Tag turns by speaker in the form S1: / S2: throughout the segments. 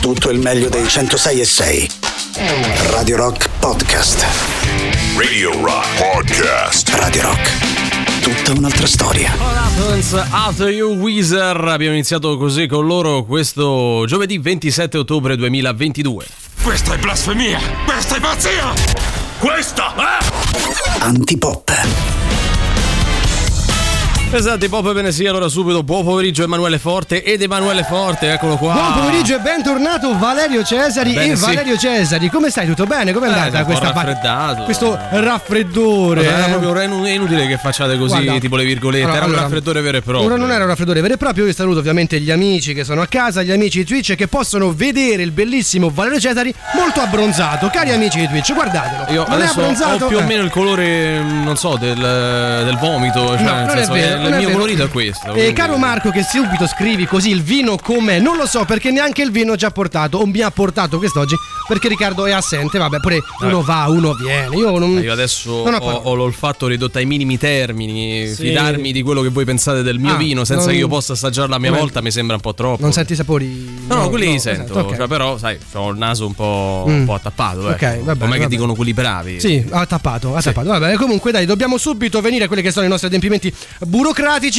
S1: tutto il meglio dei 106 e 6. Radio Rock Podcast.
S2: Radio Rock Podcast.
S1: Radio Rock. Tutta un'altra storia.
S3: Happens After You Weezer. Abbiamo iniziato così con loro questo giovedì 27 ottobre 2022.
S2: Questa è blasfemia! Questa è pazzia! Questa è...
S1: Antipop.
S3: Esatto, pop bene sì, allora subito buon pomeriggio Emanuele Forte ed Emanuele Forte, eccolo qua.
S4: Buon pomeriggio e bentornato Valerio Cesari
S3: Bene,
S4: e
S3: sì.
S4: Valerio Cesari. Come stai? Tutto bene? Come è
S3: Eh,
S4: andata
S3: po'
S4: questa
S3: raffreddato.
S4: questo raffreddore?
S3: Era
S4: eh?
S3: proprio è inu- è inutile che facciate così,
S4: Guarda,
S3: tipo le virgolette,
S4: allora,
S3: era un
S4: allora,
S3: raffreddore vero e proprio.
S4: Ora non era un raffreddore vero e proprio, io saluto ovviamente gli amici che sono a casa, gli amici di Twitch che possono vedere il bellissimo Valerio Cesari molto abbronzato. Cari amici di Twitch, guardatelo.
S3: Io
S4: non è
S3: adesso
S4: abbronzato?
S3: ho più o
S4: Eh.
S3: meno il colore, non so, del, del vomito. Cioè,
S4: No,
S3: nel
S4: è vero,
S3: il mio colorito è questo.
S4: Eh, caro Marco, che subito scrivi così il vino com'è, non lo so perché neanche il vino ci ha portato o mi ha portato quest'oggi perché Riccardo è assente. Vabbè, pure uno va, uno viene. Io non.
S3: Eh, Io adesso
S4: Non ho
S3: ho, ho l'olfatto ridotto ai minimi termini.
S4: Sì.
S3: Fidarmi di quello che voi pensate del mio
S4: Ah,
S3: vino senza
S4: non-
S3: che io possa assaggiarla a mia
S4: Come-
S3: volta mi sembra un po' troppo.
S4: Non senti i sapori?
S3: No, no, quelli li
S4: esatto,
S3: sento.
S4: ok.
S3: Cioè, però, sai, ho il naso un po',
S4: Mm.
S3: un po' attappato.
S4: Ok,
S3: ecco.
S4: va bene,
S3: Com'è che dicono quelli bravi?
S4: Sì, ha tappato, ha tappato. Vabbè, comunque dai, dobbiamo subito venire a quelli che sono i nostri adempimenti burocratici,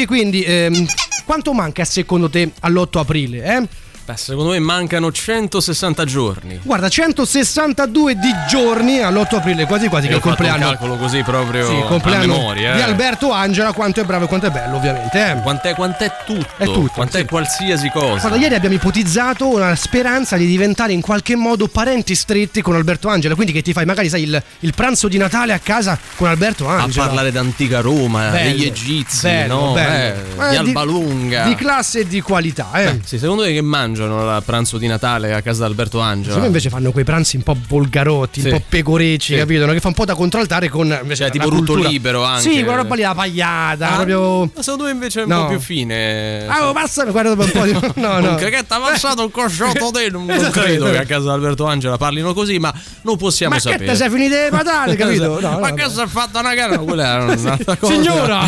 S4: quindi ehm, quanto manca secondo te all'8 aprile, eh?
S3: Beh, secondo me mancano 160 giorni.
S4: Guarda, 162 di giorni all'8 aprile, quasi quasi che
S3: Io
S4: è
S3: ho
S4: il
S3: fatto un
S4: compleanno.
S3: calcolo così proprio
S4: Sì,
S3: a
S4: compleanno
S3: memoria.
S4: di
S3: eh.
S4: Alberto Angela, quanto è bravo e quanto è bello, ovviamente. Eh?
S3: Quant'è, quant'è tutto?
S4: È tutto,
S3: Quant'è
S4: sì.
S3: qualsiasi cosa?
S4: Guarda, ieri abbiamo ipotizzato una speranza di diventare in qualche modo parenti stretti con Alberto Angela, quindi che ti fai magari sai il, il pranzo di Natale a casa con Alberto
S3: a
S4: Angela.
S3: parlare d'antica Roma,
S4: Bello,
S3: degli egizi,
S4: bello,
S3: no?
S4: bello.
S3: Eh, di
S4: Eh,
S3: Alba Lunga.
S4: Di classe e di qualità, eh.
S3: Eh, sì, secondo me che mangiano a pranzo di Natale a casa di Alberto Angela?
S4: Secondo invece fanno quei pranzi un po' volgarotti,
S3: Sì.
S4: un po' pecorecci,
S3: Sì.
S4: capito? No? Che fa un po' da contraltare con invece
S3: Cioè, tipo rutto
S4: cultura.
S3: libero anche.
S4: Sì, quella roba lì, la pagliata,
S3: Ah,
S4: proprio.
S3: ma secondo me invece è un
S4: No.
S3: po' più fine.
S4: Ah, oh, passa, guarda un po' di. No, no.
S3: Un caghetto avanzato, un cosciotto te. Non,
S4: Esatto,
S3: credo che a casa di Alberto Angela parlino così, ma non possiamo
S4: Ma che
S3: sapere.
S4: te sei finite le patate, capito? No,
S3: ma che si è fatta una gara? No, quella era un'altra cosa.
S4: Signora!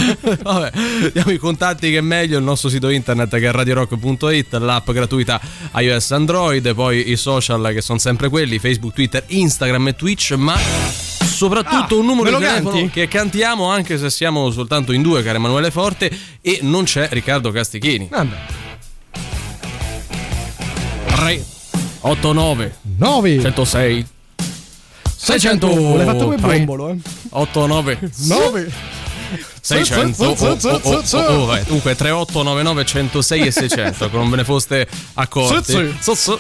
S3: Vabbè, diamo i contatti che è meglio. Il nostro sito internet che è radiorock.it, l'app gratuita iOS Android, poi i social che sono sempre quelli: Facebook, Twitter, Instagram e Twitch, ma. Soprattutto
S4: Ah,
S3: un numero di telefono
S4: canti?
S3: che cantiamo anche se siamo soltanto in due, caro Emanuele Forte, e non c'è Riccardo Castichini.
S4: Vabbè.
S3: 3 8 9
S4: 9
S3: 106 600
S4: L'hai fatto come bombolo, eh.
S3: 8 9
S4: 9
S3: 600 oh, oh, oh, oh, oh, vai. Dunque 3899 106 e 600 Che non ve ne foste accorti
S4: Sì, sì.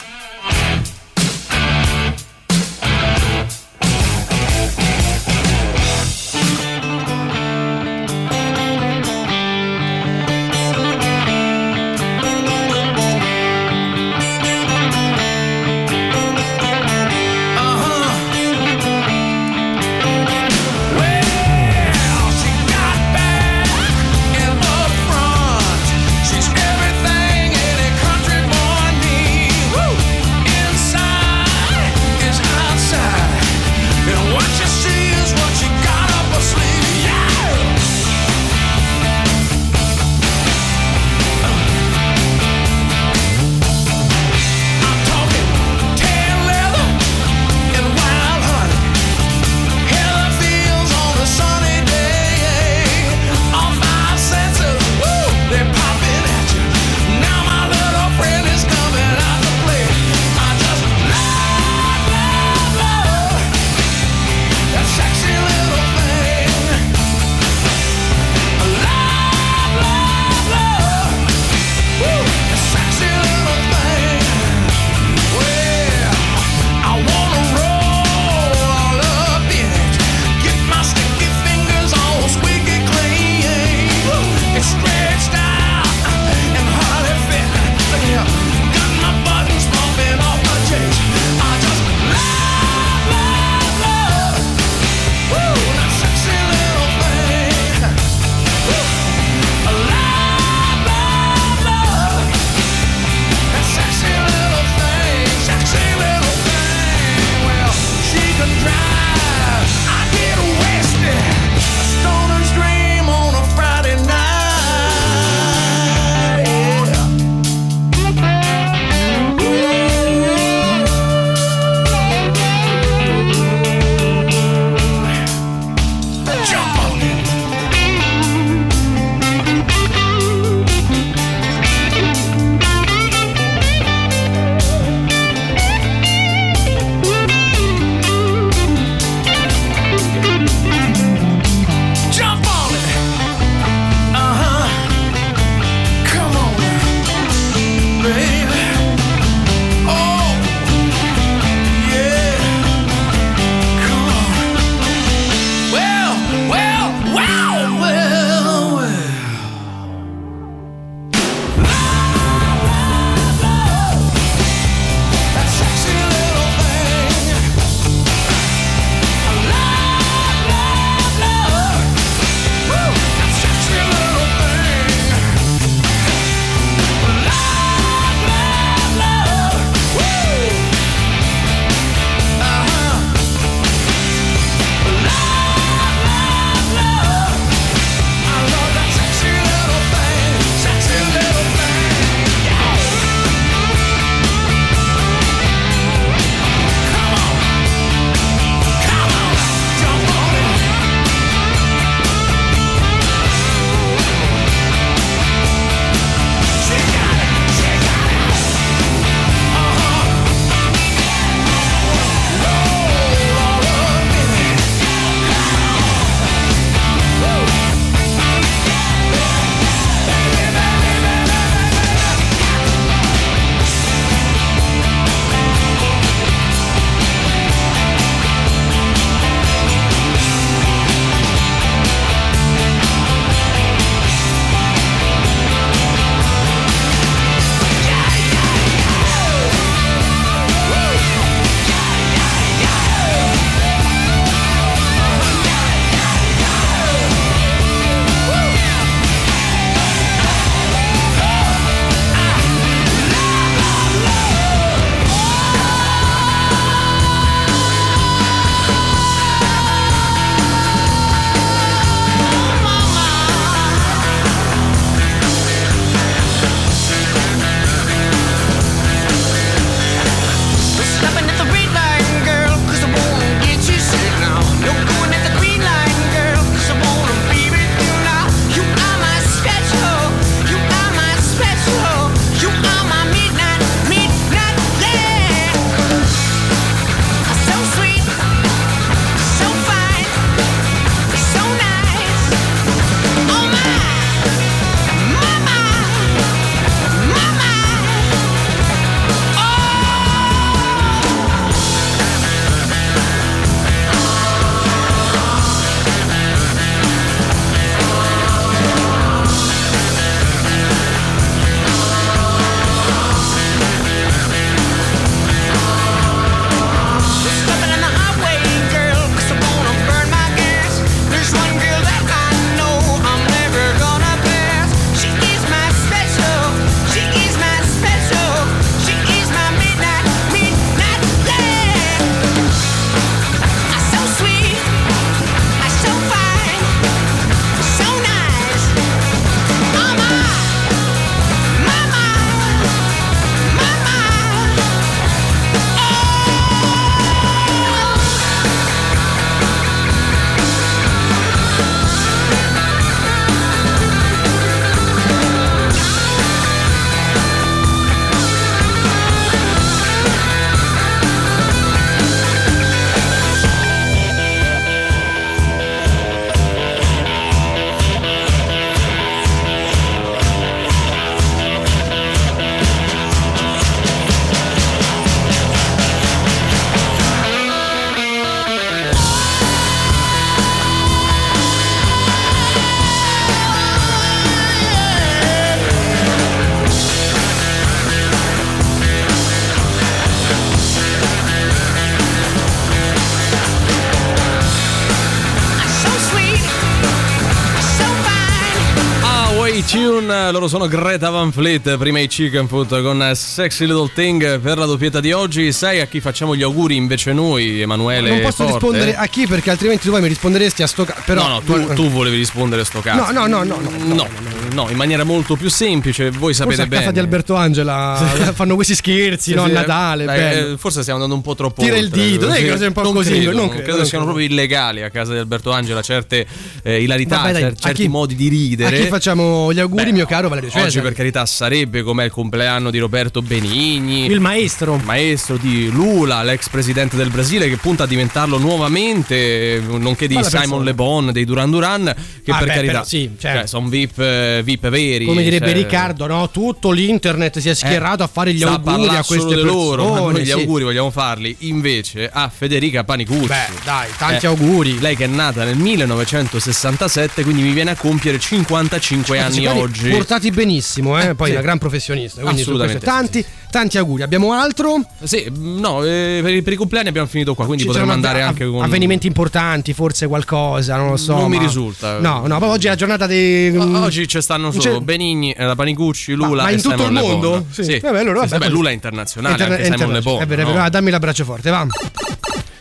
S3: Tune, loro sono Greta Van Fleet, prima i Chicken Foot con Sexy Little Thing per la doppietta di oggi. Sai a chi facciamo gli auguri invece noi, Emanuele?
S4: Non posso
S3: Forte?
S4: rispondere a chi perché altrimenti tu mi risponderesti a sto cazzo.
S3: No, no, tu, tu volevi rispondere a sto cazzo.
S4: No, no, no, no, no,
S3: no, no, in maniera molto più semplice, voi sapete
S4: Forse a
S3: bene.
S4: casa di Alberto Angela fanno questi scherzi,
S3: Sì,
S4: no? A
S3: sì,
S4: Natale,
S3: dai, eh, forse stiamo andando un po' troppo
S4: Tira il
S3: oltre.
S4: dito, dai, cose un po'
S3: non
S4: così,
S3: Credo,
S4: non credo,
S3: credo
S4: non
S3: siano
S4: credo.
S3: proprio illegali a casa di Alberto Angela certe eh, ilarità,
S4: Vabbè, dai,
S3: cer-
S4: a
S3: certi modi di ridere.
S4: A chi facciamo gli auguri,
S3: Beh,
S4: mio caro Valerio Cesare?
S3: Oggi per carità sarebbe come il compleanno di Roberto Benigni.
S4: Il maestro.
S3: maestro di Lula, l'ex presidente del Brasile, che punta a diventarlo nuovamente, nonché di Simon
S4: persona.
S3: Le Bon, dei Duran Duran, che
S4: Ah,
S3: per
S4: beh,
S3: carità
S4: però sì, certo.
S3: cioè, sono VIP, eh, VIP veri.
S4: Come direbbe
S3: cioè,
S4: Riccardo, no? Tutto l'internet si è schierato a fare gli auguri a queste persone.
S3: loro, ma noi gli
S4: sì.
S3: auguri vogliamo farli invece a Federica Panicucci.
S4: Beh, dai, tanti
S3: Eh,
S4: auguri.
S3: Lei che è nata nel 1967, quindi mi viene a compiere 55 anni
S4: Cioè, Guardi,
S3: oggi.
S4: Portati benissimo, eh? poi
S3: sì.
S4: una gran professionista. Quindi
S3: Assolutamente
S4: tanti, tanti auguri. Abbiamo altro?
S3: Sì, no, eh, per, i- per i compleanni abbiamo finito qua, quindi
S4: Ci
S3: potremmo andare
S4: avve-
S3: anche con
S4: avvenimenti importanti, forse qualcosa, non lo so.
S3: Non mi
S4: ma-
S3: risulta.
S4: No, no, oggi è la giornata dei.
S3: Oggi ci stanno solo
S4: C'è-
S3: Benigni, eh, la Panicucci, Lula
S4: ma
S3: e
S4: in tutto
S3: Simon
S4: il mondo?
S3: Sì,
S4: Sì. Vabbè, allora,
S3: Sì,
S4: vabbè,
S3: beh,
S4: poi-
S3: Lula è internazionale,
S4: Interna-
S3: anche Simon Le. Bon.
S4: È vero, è vero. Ah, dammi l'abbraccio forte, va.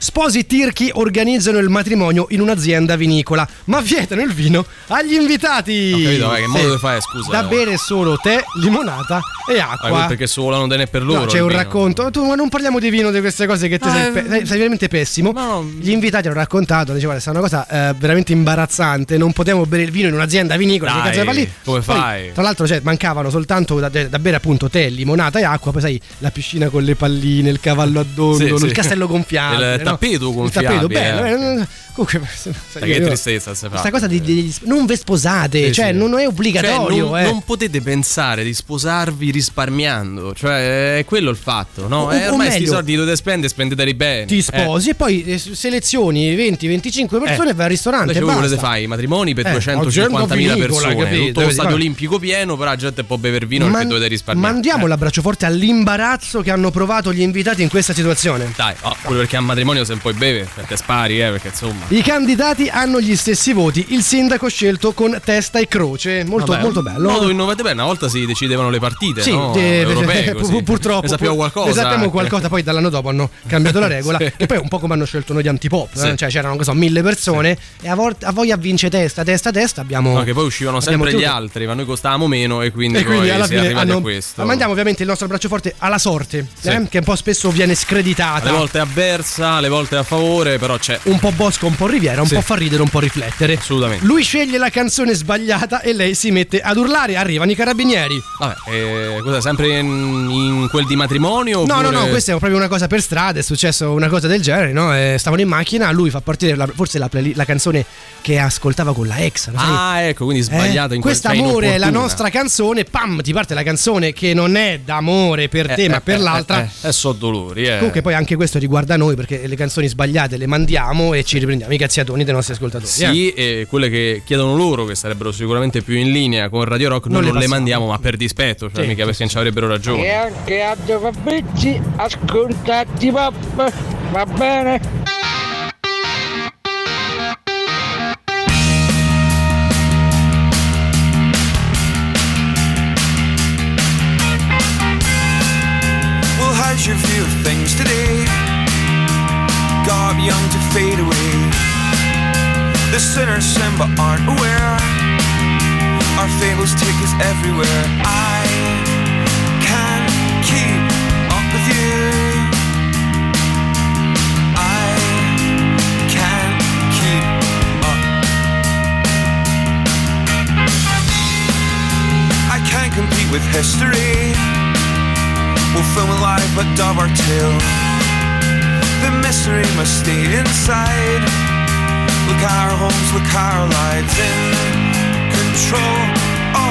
S4: Sposi tirchi organizzano il matrimonio in un'azienda vinicola, ma vietano il vino agli invitati.
S3: Ho capito, vai, che modo devi fare, scusa?
S4: Da bere solo tè, limonata e
S3: Ah,
S4: acqua.
S3: perché solo non ne è per loro.
S4: No, c'è un
S3: vino.
S4: racconto. Tu, ma non parliamo di vino di queste cose che te
S3: Ah,
S4: sei,
S3: eh,
S4: pe- sei- sei veramente pessimo.
S3: no.
S4: Gli invitati hanno raccontato, diceva, questa è una cosa eh, veramente imbarazzante. Non potevo bere il vino in un'azienda vinicola.
S3: Dai,
S4: che lì?
S3: come
S4: Poi,
S3: fai?
S4: Tra l'altro, cioè, mancavano soltanto da, da bere appunto tè, limonata e acqua. Poi sai, la piscina con le palline, il cavallo a dondolo,
S3: Sì,
S4: il
S3: sì.
S4: castello gonfiabile.
S3: Il? Tappeto
S4: Il tappeto, bello.
S3: eh.
S4: Eh, Comunque,
S3: che tristezza se fa.
S4: Questa cosa di, di- non ve sposate,
S3: Sì,
S4: cioè
S3: sì.
S4: non è
S3: Cioè,
S4: obbligatorio.
S3: non,
S4: eh.
S3: non potete pensare di sposarvi risparmiando, cioè è quello il fatto, no?
S4: O-
S3: Eh, ormai sti
S4: meglio,
S3: soldi dovete spendere, spendeteli bene.
S4: ti sposi e poi eh, selezioni 20-25 persone e vai al ristorante.
S3: Invece
S4: e
S3: voi volete fare i matrimoni per
S4: Eh,
S3: 250.000
S4: vinicola,
S3: persone,
S4: capito?
S3: tutto lo stadio olimpico pieno, però la gente può bever vino perché
S4: Man-
S3: dovete risparmiare.
S4: Mandiamo
S3: Eh.
S4: l'abbraccio forte all'imbarazzo che hanno provato gli invitati in questa situazione.
S3: Dai, oh, pure perché a matrimonio se poi beve, perché spari, eh, perché insomma.
S4: I candidati hanno gli stessi voti, il sindaco scelto con testa e croce, molto,
S3: Vabbè,
S4: molto bello.
S3: Modo innovativo, una volta si decidevano le partite,
S4: Sì,
S3: no?
S4: eh,
S3: Europee,
S4: pu-
S3: così.
S4: pu- purtroppo
S3: Ne sappiamo qualcosa.
S4: Ne sappiamo qualcosa, poi dall'anno dopo hanno cambiato la regola.
S3: Sì.
S4: E poi un po' come hanno scelto noi di Antipop, eh,
S3: Sì.
S4: cioè c'erano che so, mille persone e a, volte, a voglia vince testa, testa, testa. Abbiamo.
S3: No, che poi uscivano sempre gli
S4: tutto.
S3: altri, ma noi costavamo meno e quindi,
S4: E quindi alla
S3: si è
S4: fine
S3: arrivati
S4: hanno-
S3: a questo.
S4: Ma mandiamo ovviamente il nostro braccio forte alla sorte,
S3: Sì.
S4: eh, che un po' spesso viene screditata.
S3: alle volte avversa, alle volte a favore, però c'è.
S4: Un po' Bosco, un po' Riviera, un
S3: Sì.
S4: po' fa ridere, un po' riflettere.
S3: Assolutamente.
S4: Lui sceglie la canzone sbagliata e lei si mette ad urlare. Arrivano i carabinieri.
S3: Vabbè, eh, cosa, sempre in, in quel di matrimonio?
S4: No, no,
S3: oppure-
S4: no, questa è proprio una cosa per strada. È successo una cosa del genere, no? Eh, stavano in macchina, lui fa partire la- forse la, playli- la canzone che ascoltava con la ex. sai?
S3: Ah, ecco, quindi
S4: Eh,
S3: sbagliato in quel
S4: Questo
S3: cioè,
S4: amore è la nostra canzone, pam, ti parte la canzone che non è d'amore per
S3: Eh,
S4: te, ma
S3: eh,
S4: per
S3: eh,
S4: l'altra.
S3: Eh, eh, so dolori, eh.
S4: Comunque poi anche questo riguarda noi perché le canzoni sbagliate le mandiamo e ci riprendiamo i cazziatoni dei nostri ascoltatori. eh.
S3: Sì, e quelle che chiedono loro, che sarebbero sicuramente più in linea con Radio Rock, noi
S4: Non le
S3: non le
S4: passiamo.
S3: mandiamo, ma per dispetto, cioè
S4: Sì,
S3: mica
S4: sì,
S3: perché ci avrebbero ragione.
S5: E anche a Fabrizi, ascoltati pop, va bene?
S6: Take us everywhere. I can't keep up with you. I can't keep up. I can't compete with history. We'll film a live but dub our tale. The mystery must stay inside. Look our homes, look our lives in control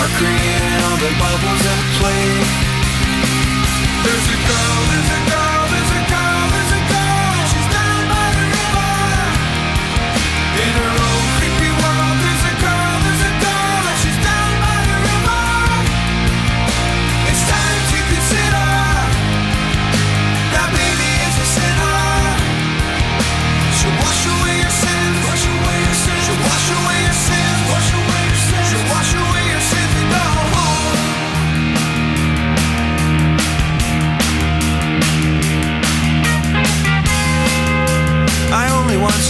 S6: are creating all the bubbles that play. There's a girl, there's a girl.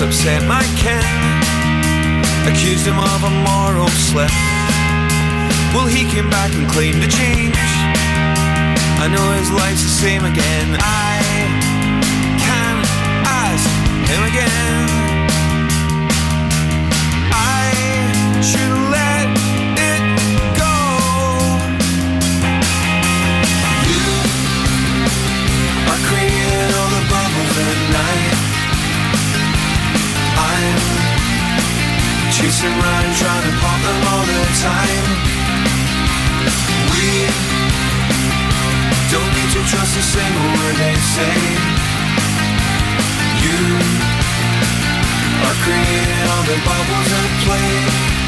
S6: Upset my Ken, accused him of a moral slip. Well, he came back and claimed to change. I know his life's the same again. I can ask him again. Chasing around trying to pop them all the time. We don't need to trust a single word they say. You are creating all the bubbles at play.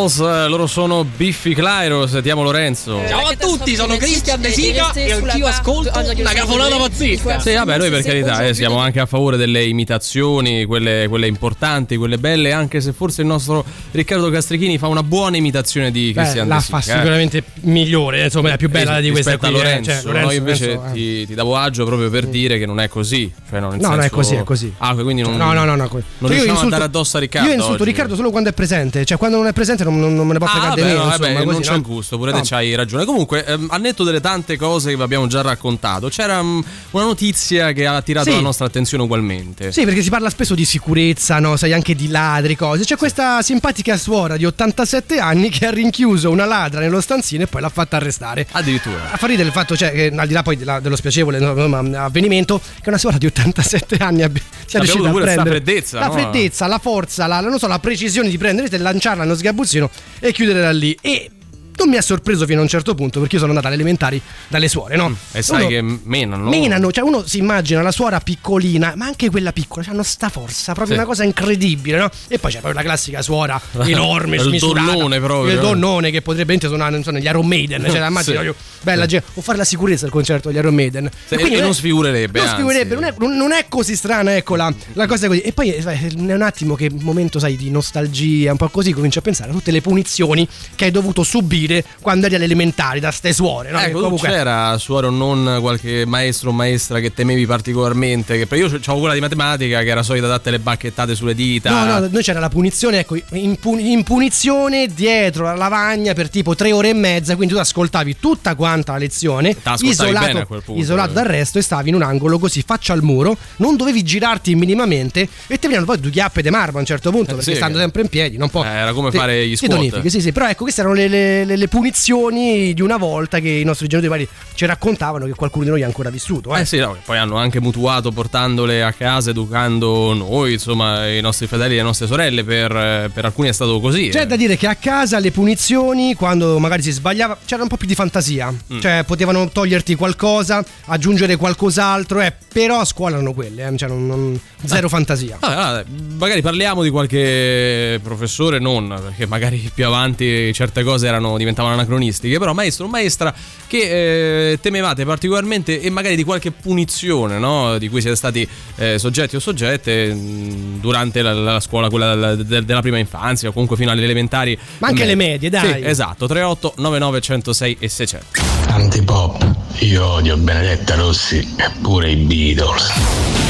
S3: Bubbles, eh, loro sono Biffy Clyro, sentiamo Lorenzo.
S7: Ciao a tutti, sono Cristian De Sica e anch'io ascolto una cafonata pazzesca.
S3: Sì, vabbè, noi per carità eh, siamo anche a favore delle imitazioni, quelle, quelle importanti, quelle belle, anche se forse il nostro Riccardo Castrichini fa una buona imitazione di
S4: Beh,
S3: Cristian
S4: la
S3: De
S4: fa
S3: Sica, eh.
S4: sicuramente migliore, insomma, è la più bella di questa qui.
S3: a
S4: eh,
S3: Lorenzo,
S4: cioè? Lorenzo,
S3: Io invece
S4: penso, eh.
S3: ti, ti davo agio proprio per dire che non è così. Cioè, no, nel
S4: No, no, è
S3: senso-
S4: così, è così.
S3: Ah, quindi non,
S4: No, no, no, no.
S3: non
S4: Io
S3: riusciamo a
S4: insulto-
S3: andare addosso a Riccardo.
S4: Io insulto
S3: oggi.
S4: Riccardo solo quando è presente, cioè quando non è presente non, non- non me ne può
S3: Ah,
S4: fregare
S3: vabbè,
S4: di meno.
S3: no,
S4: insomma,
S3: vabbè,
S4: così,
S3: non c'è
S4: no?
S3: gusto, pure
S4: No.
S3: te c'hai ragione. Comunque, ehm, al netto delle tante cose che vi abbiamo già raccontato, c'era mm, una notizia che ha attirato
S4: Sì.
S3: la nostra attenzione ugualmente.
S4: Sì, perché si parla spesso di sicurezza, no? Sai, anche di ladri, cose. C'è questa simpatica suora di 87 anni che ha rinchiuso una ladra nello stanzino e poi l'ha fatta arrestare.
S3: Addirittura.
S4: A far ridere il fatto, cioè, che al di là poi della- dello spiacevole insomma, avvenimento, che una suora di 87 anni abbia, sia
S3: Abbia
S4: riuscita a prendere
S3: freddezza,
S4: la
S3: no?
S4: freddezza, la forza, la, non so, la precisione di prendere e lanciarla nello sgabuzzino e chiudere da lì. E non mi ha sorpreso fino a un certo punto perché io sono andata alle elementari dalle suore, no?
S3: Mm, E sai
S4: Uno-
S3: che menano.
S4: Menano, cioè uno si immagina la suora piccolina, ma anche quella piccola, hanno sta forza, proprio
S3: Sì.
S4: una cosa incredibile, no? E poi c'è proprio la classica suora enorme,
S3: Il
S4: smisurata.
S3: donnone proprio.
S4: Il donnone che potrebbe suonare, non so, negli Iron Maiden, cioè immagino
S3: Sì.
S4: bella gente, o fare la sicurezza al concerto degli Iron Maiden.
S3: Sì,
S4: quindi
S3: e non sfigurerebbe,
S4: Non sfigurerebbe, non è, non- è così strana, ecco la, la cosa così. E poi eh, è un attimo che momento, sai, di nostalgia, un po' così, comincio a pensare a tutte le punizioni che hai dovuto subire dire quando eri alle elementari da ste suore. No?
S3: Ecco,
S4: comunque-
S3: c'era suore o non qualche maestro o maestra che temevi particolarmente? Che, io avevo quella di matematica che era solita date le bacchettate sulle dita.
S4: No, no, noi c'era la punizione, ecco, in, pu- in punizione dietro la lavagna per tipo tre ore e mezza, quindi tu ascoltavi tutta quanta la lezione,
S3: quel punto,
S4: isolato
S3: eh.
S4: dal resto e stavi in un angolo così faccia al muro, non dovevi girarti minimamente e ti venivano poi due chiappe di marmo a un certo punto,
S3: Eh,
S4: perché
S3: sì,
S4: stando sempre in piedi, non può...
S3: Eh, era come fare gli squat.
S4: sì, sì, però ecco, queste erano le, le- le- le punizioni di una volta che i nostri genitori ci raccontavano che qualcuno di noi ha ancora vissuto. Eh.
S3: Eh sì, no, poi hanno anche mutuato portandole a casa, educando noi, insomma, i nostri fratelli e le nostre sorelle. Per, per alcuni è stato così.
S4: C'è
S3: eh.
S4: da dire che a casa le punizioni, quando magari si sbagliava, c'era un po' più di fantasia.
S3: Mm.
S4: Cioè, potevano toglierti qualcosa, aggiungere qualcos'altro, eh, però a scuola erano quelle, eh, cioè non- non- zero fantasia.
S3: Vabbè, vabbè, magari parliamo di qualche professore, non perché magari più avanti certe cose erano, diventavano anacronistiche, però maestro o maestra che eh, temevate particolarmente e magari di qualche punizione no? di cui siete stati eh, soggetti o soggette mh, durante la, la scuola, quella della, de- della prima infanzia o comunque fino alle elementari.
S4: Ma anche le medie, dai.
S3: Sì, esatto, 38 99 106 e 600.
S8: Antipop, io odio Benedetta Rossi e pure i Beatles.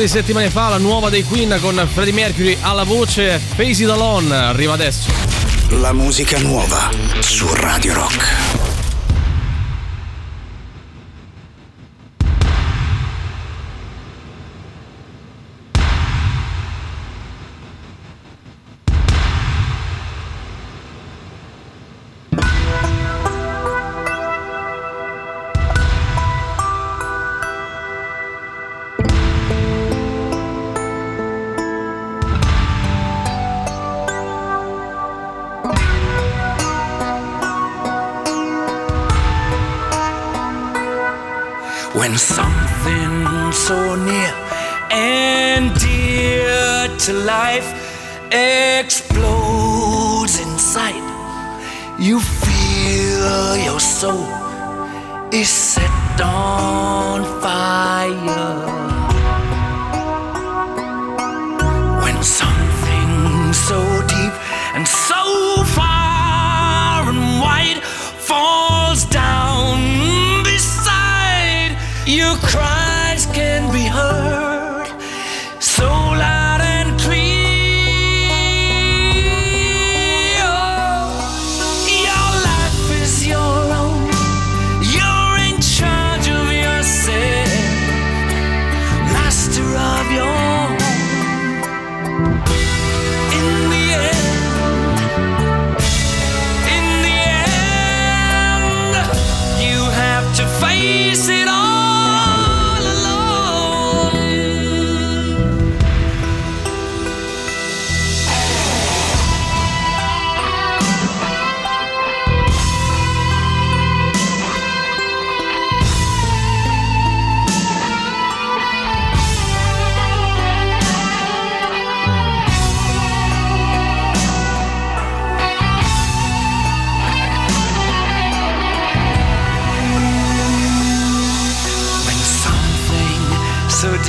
S3: Di settimane fa la nuova dei Queen con Freddie Mercury alla voce Face It Alone. Arriva adesso.
S9: La musica nuova su Radio Rock.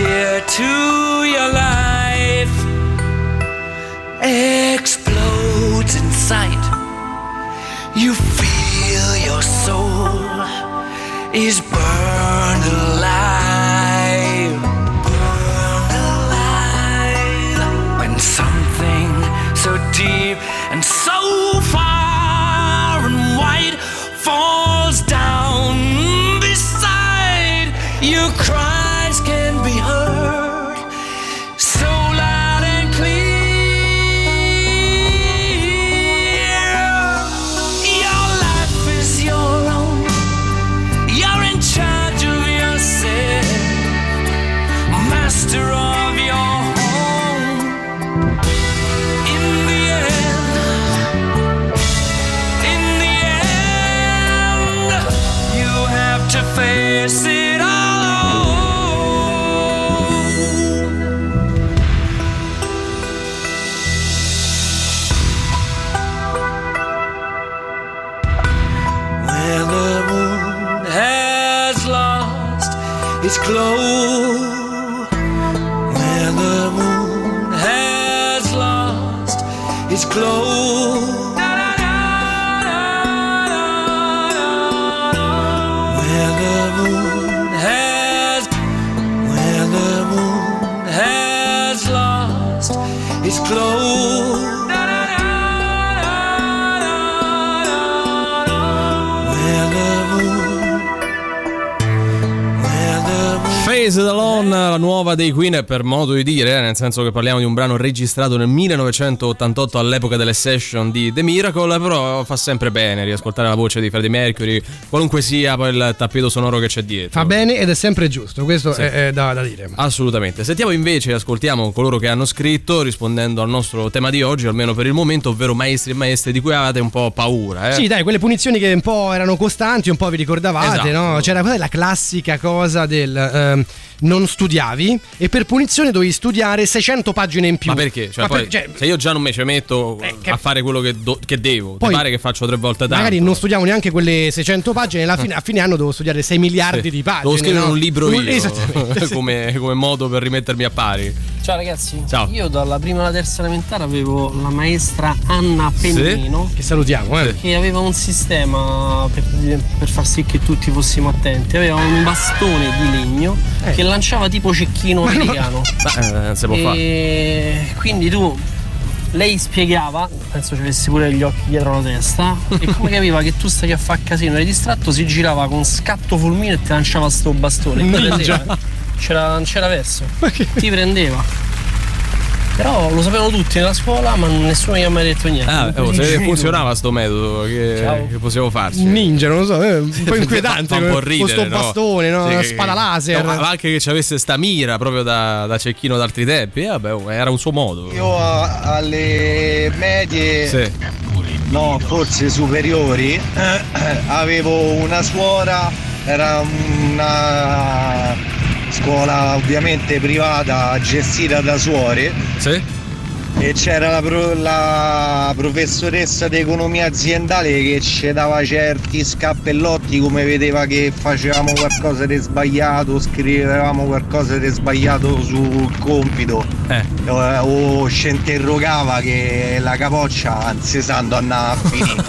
S1: Dear to your life explodes in sight. You feel your soul is burned
S3: nuova dei Queen, per modo di dire, nel senso che parliamo di un brano registrato nel 1988 all'epoca delle session di The Miracle, però fa sempre bene riascoltare la voce di Freddie Mercury, qualunque sia poi il tappeto sonoro che c'è dietro.
S4: Fa bene ed è sempre giusto, questo
S3: Sì.
S4: è, è da, da dire.
S3: Assolutamente. Sentiamo invece e ascoltiamo coloro che hanno scritto rispondendo al nostro tema di oggi, almeno per il momento, ovvero maestri e maestre di cui avete un po' paura. Eh?
S4: Sì, dai, quelle punizioni che un po' erano costanti, un po' vi ricordavate,
S3: Esatto.
S4: no? C'era quella la classica cosa del ehm, non studiavi e per punizione dovevi studiare 600 pagine in più.
S3: Ma perché? Cioè,
S4: Ma
S3: poi,
S4: per- cioè,
S3: se io già non mi ci metto
S4: Eh,
S3: a fare quello che, do- che devo,
S4: Poi-
S3: pare che faccio tre volte tanto?
S4: magari non studiamo neanche quelle 600 pagine, alla fine, a fine anno devo studiare 6 miliardi
S3: Sì.
S4: di pagine.
S3: Devo scrivere
S4: no?
S3: un libro io come, come modo per rimettermi a pari.
S7: Ciao ragazzi,
S3: Ciao.
S7: io dalla prima alla terza elementare avevo la maestra Anna Pennino
S4: Che salutiamo, eh.
S7: che aveva un sistema per, per far sì che tutti fossimo attenti. Aveva un bastone di legno
S4: Eh.
S7: che lanciava tipo cecchino americano.
S3: Beh, eh, non si può fare.
S7: quindi tu lei spiegava, penso ci avessi pure gli occhi dietro la testa, e come capiva che tu stai a fare casino eri distratto, si girava con scatto fulmine e ti lanciava sto bastone. Prendeva. C'era, non c'era verso. Ti prendeva. Però lo sapevano tutti nella scuola, ma nessuno gli ha mai detto niente.
S3: Ah, oh, se funzionava sto metodo, che, che possiamo farci?
S4: Ninja, non lo so, è un po' inquietante.
S3: Fa un po'
S4: con
S3: ridere,
S4: sto
S3: no?
S4: bastone, no?
S3: Sì,
S4: spada laser.
S3: no, ma anche che ci avesse sta mira proprio da, da cecchino d'altri tempi. eh, vabbè, oh, era un suo modo.
S10: Io a- alle medie,
S3: Sì.
S10: no, forse superiori, avevo una suora, era una scuola ovviamente privata gestita da suore
S3: Sì?
S10: E c'era la, pro- la professoressa di economia aziendale che ci dava certi scappellotti come vedeva che facevamo qualcosa di sbagliato, scrivevamo qualcosa di sbagliato sul compito
S3: Eh.
S10: eh, o ci interrogava che la capoccia anzi sanno andava a finire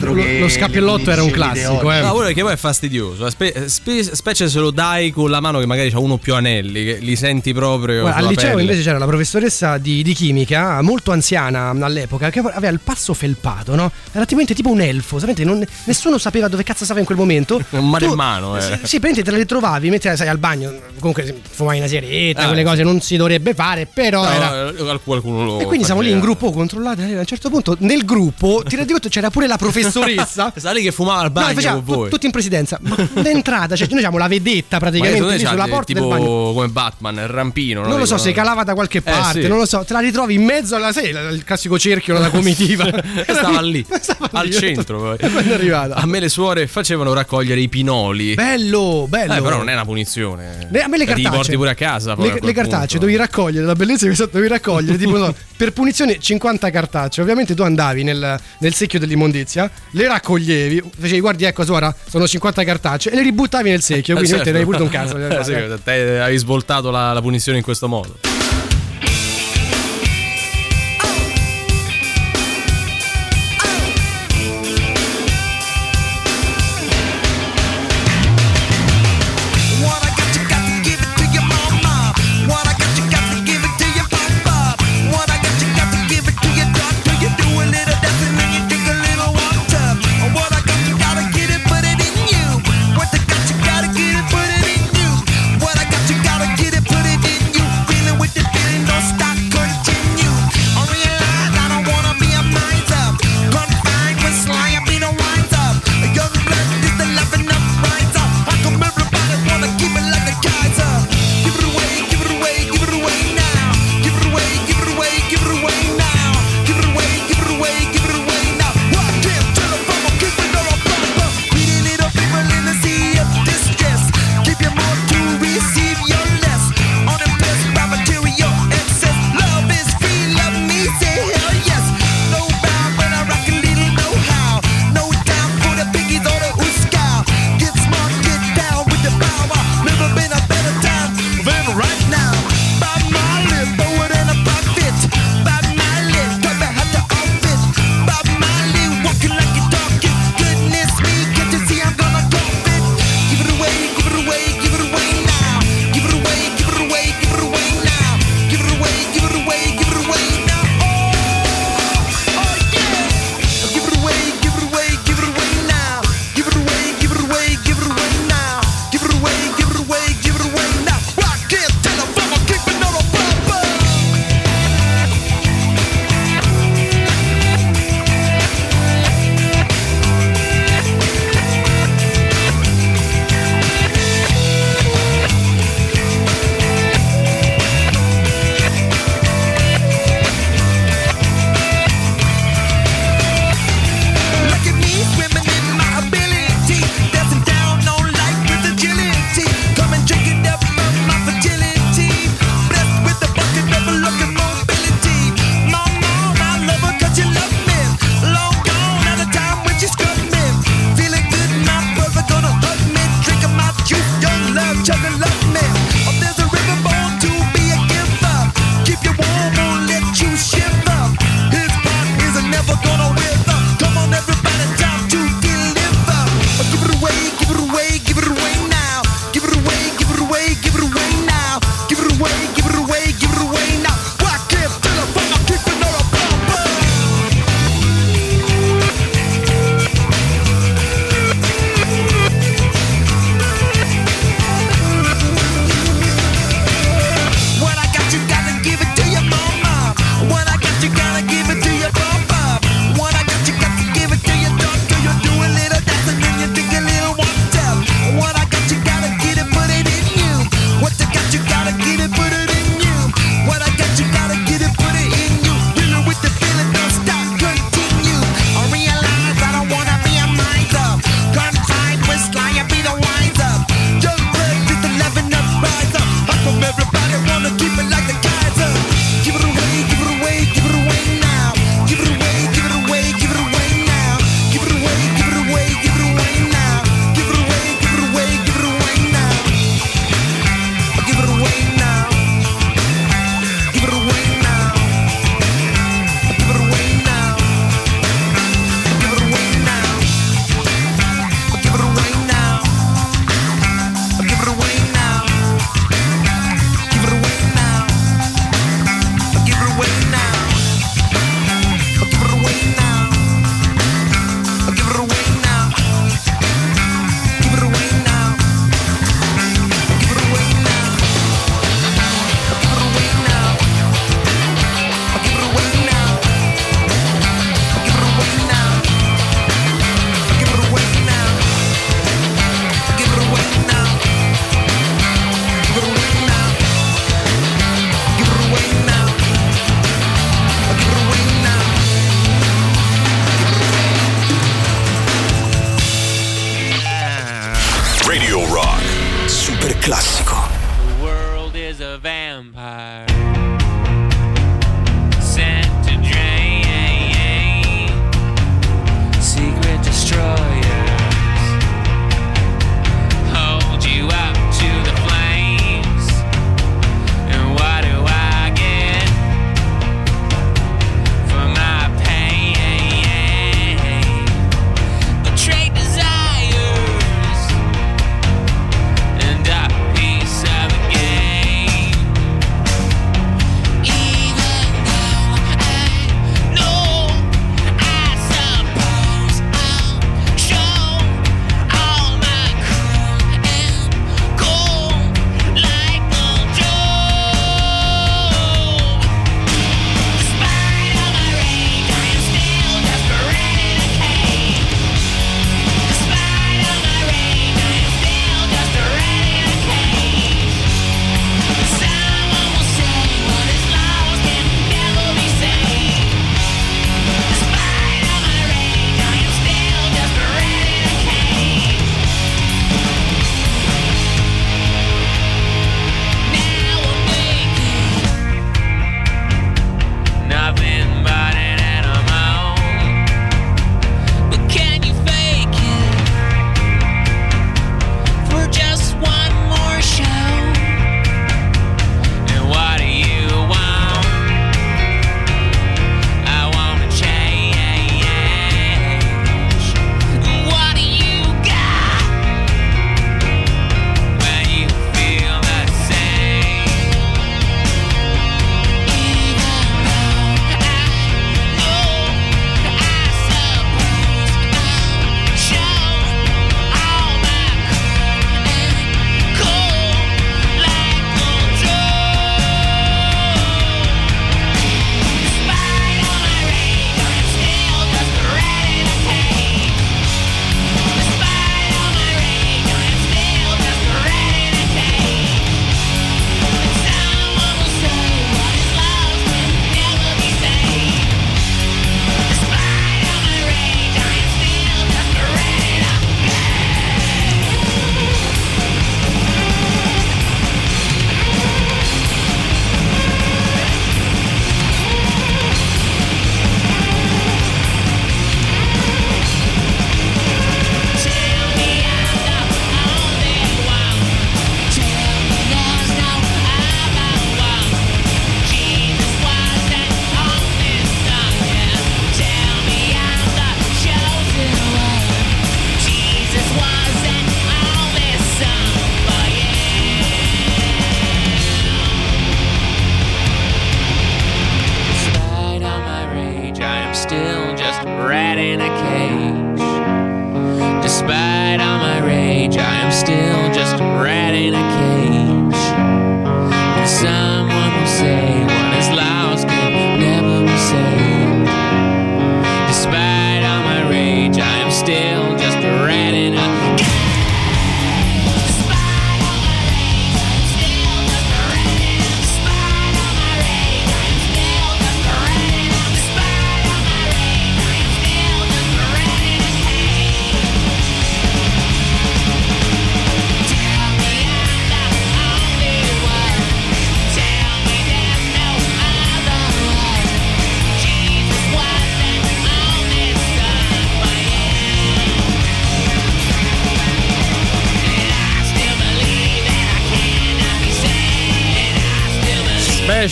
S4: lo- lo scappellotto era un classico, eh.
S3: No, quello che poi è fastidioso, spe- spe- specie se lo dai con la mano che magari ha uno più anelli, che li senti proprio.
S4: Guarda, al liceo
S3: pelle.
S4: invece c'era la professoressa di, di chimica, molto anziana all'epoca, che aveva il passo felpato, no? Era tipicamente tipo un elfo, sapete? Non- nessuno sapeva dove cazzo stava in quel momento.
S3: Un
S4: Tu-
S3: in mano, eh.
S4: Sì, sì, praticamente te le trovavi, mentre sai al bagno, comunque fumavi una sigaretta,
S3: Ah,
S4: quelle cose non si dovrebbe fare, però
S3: No,
S4: era...
S3: eh, qualcuno lo
S4: E quindi siamo lì in
S3: faceva.
S4: gruppo controllati. A un certo punto, nel gruppo, ti rendi conto, c'era pure la professoressa.
S3: Lì che fumava al
S4: No,
S3: bagno
S4: faceva
S3: con
S4: tu-
S3: voi.
S4: tutti in presidenza. Ma d'entrata, cioè noi siamo la vedetta praticamente lì sulla porta
S3: tipo
S4: del bagno.
S3: come Batman, il rampino. no?
S4: Non lo so, se calava da qualche parte, non lo so, te la ritrovi in mezzo alla sai, il classico cerchio della comitiva.
S3: Stava lì,
S4: Stava
S3: al
S4: lì.
S3: centro. Poi.
S4: Quando è arrivata.
S3: A me le suore facevano raccogliere i pinoli.
S4: Bello, bello.
S3: Eh, però non è una punizione.
S4: Le- a me le
S3: Cioè, Ti
S4: cartacee.
S3: porti pure a casa. poi,
S4: Le, le cartacee dovevi raccogliere, la bellezza che so- dovevi raccogliere, tipo, no, per punizione 50 cartacee. Ovviamente tu andavi nel, nel secchio dell'immondizia, le raccoglievi, facevi, guardi, ecco, suora, sono 50 cartacee, e le ributtavi nel secchio,
S3: Eh,
S4: quindi
S3: certo.
S4: te ne hai pure un cazzo.
S3: Eh, sì, te hai svoltato la, la punizione in questo modo.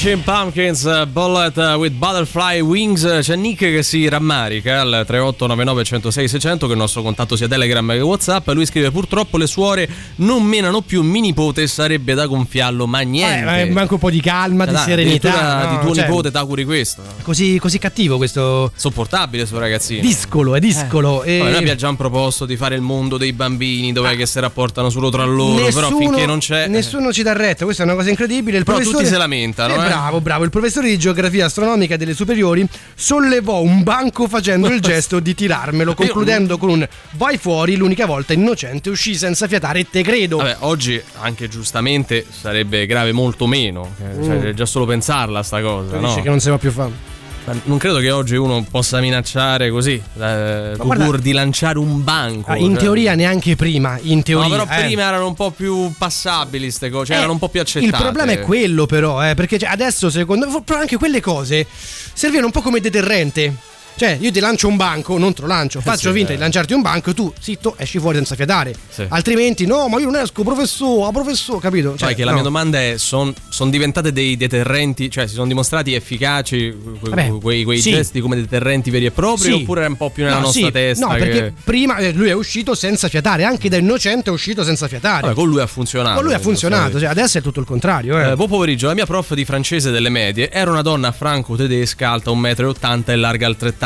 S3: Smashing Pumpkins Bullet with Butterfly Wings c'è Nick che si rammarica al 3899 106 600 che il nostro contatto sia Telegram che Whatsapp lui scrive purtroppo le suore non menano più mi nipote sarebbe da gonfiarlo ma niente
S4: eh, manca un po' di calma cioè,
S3: di
S4: serenità no,
S3: di tuo
S4: cioè,
S3: nipote t'auguri questo
S4: così, così cattivo questo
S3: sopportabile suo ragazzino
S4: discolo è discolo eh. E...
S3: Poi noi abbiamo già proposto di fare il mondo dei bambini dove ah. che si rapportano solo tra loro nessuno, però finché non c'è
S4: nessuno ci dà retta questa è una cosa incredibile il
S3: però
S4: professore...
S3: tutti se lamentano
S4: eh, Bravo, bravo. Il professore di geografia astronomica delle superiori sollevò un banco facendo il gesto di tirarmelo, concludendo con un vai fuori. L'unica volta innocente uscì senza fiatare te credo.
S3: Vabbè, oggi anche giustamente sarebbe grave molto meno. Eh, cioè,
S4: mm.
S3: già solo pensarla, sta cosa.
S4: Tu
S3: no?
S4: dici che non si va più fare.
S3: Ma non credo che oggi uno possa minacciare così, eh,
S4: guarda-
S3: pur di lanciare un banco.
S4: Ah, in
S3: cioè.
S4: teoria neanche prima, in teoria.
S3: No, però
S4: eh.
S3: prima erano un po' più passabili queste cose, cioè
S4: Eh,
S3: erano un po' più accettate.
S4: Il problema è quello, però, eh, perché cioè, adesso, secondo me, anche quelle cose servivano un po' come deterrente. Cioè, io ti lancio un banco, non te lo lancio, faccio
S3: sì,
S4: finta
S3: eh.
S4: di lanciarti un banco, tu zitto esci fuori senza fiatare.
S3: Sì.
S4: Altrimenti, no, ma io non esco, professore, ah, professore, capito? Cioè,
S3: Sai che la
S4: no.
S3: mia domanda è: sono diventate dei deterrenti, cioè si sono dimostrati efficaci que- quei, quei
S4: sì.
S3: gesti come deterrenti veri e propri? Oppure è un po' più nella
S4: No,
S3: nostra testa?
S4: No,
S3: che-
S4: perché prima eh, lui è uscito senza fiatare, anche da innocente è uscito senza fiatare.
S3: Vabbè, con lui ha funzionato.
S4: Con lui ha funzionato, cioè, adesso è tutto il contrario. Eh.
S3: Eh, buon pomeriggio, la mia prof di francese delle medie era una donna franco-tedesca alta 1,80 m e larga altrettanto,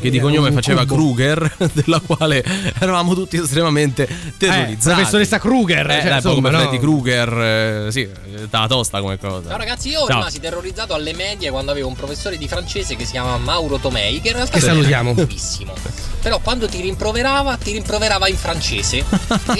S3: che di
S4: Eh,
S3: cognome
S4: un
S3: faceva. Kruger, della quale eravamo tutti estremamente terrorizzati.
S4: Eh, professoressa Kruger,
S3: Eh,
S4: cioè,
S3: dai,
S4: insomma,
S3: come
S4: no.
S3: Freddy Kruger, eh, sì, stava tosta come cosa.
S11: Ciao ragazzi, io
S3: Ciao.
S11: rimasi terrorizzato alle medie quando avevo un professore di francese che si chiama Mauro Tomei, che in realtà
S4: Che
S11: era
S4: salutiamo.
S11: bravissimo. Però quando ti rimproverava, ti rimproverava in francese. e,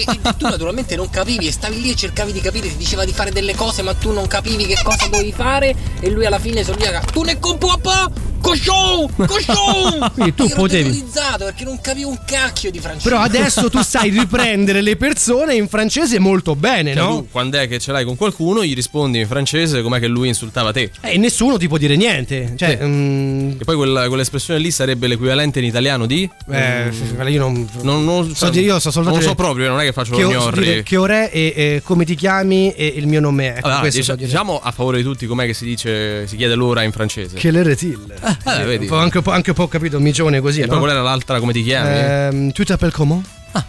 S11: e tu naturalmente non capivi e stavi lì e cercavi di capire, ti diceva di fare delle cose, ma tu non capivi che cosa dovevi fare. E lui alla fine sorrideva. Tu ne comprends pas! Cochon! Cochon!
S4: Quindi tu
S11: Ero
S4: potevi-
S11: terrorizzato perché non capivo un cacchio di francese.
S4: Però adesso tu sai riprendere le persone in francese molto bene,
S3: Cioè,
S4: no?
S3: tu, quando è che ce l'hai con qualcuno, gli rispondi in francese com'è che lui insultava te.
S4: Eh, E nessuno ti può dire niente. Cioè, mm,
S3: E poi quella- quell'espressione lì sarebbe l'equivalente in italiano di?
S4: eh, io non.
S3: Non, non
S4: So io so soltanto
S3: non so
S4: dire-
S3: proprio, non è che faccio
S4: che,
S3: lo
S4: so
S3: gnorri.
S4: che ore e eh, come ti chiami e il mio nome è. Ecco,
S3: Allora, dicia-
S4: so
S3: diciamo a favore di tutti com'è che si dice, si chiede l'ora in francese.
S4: Che l'eretil.
S3: eh, vedi.
S4: Un anche, un po', anche un po' capito, micione così.
S3: E
S4: no?
S3: poi qual era l'altra come ti chiami?
S4: Ehm, tu t'appelles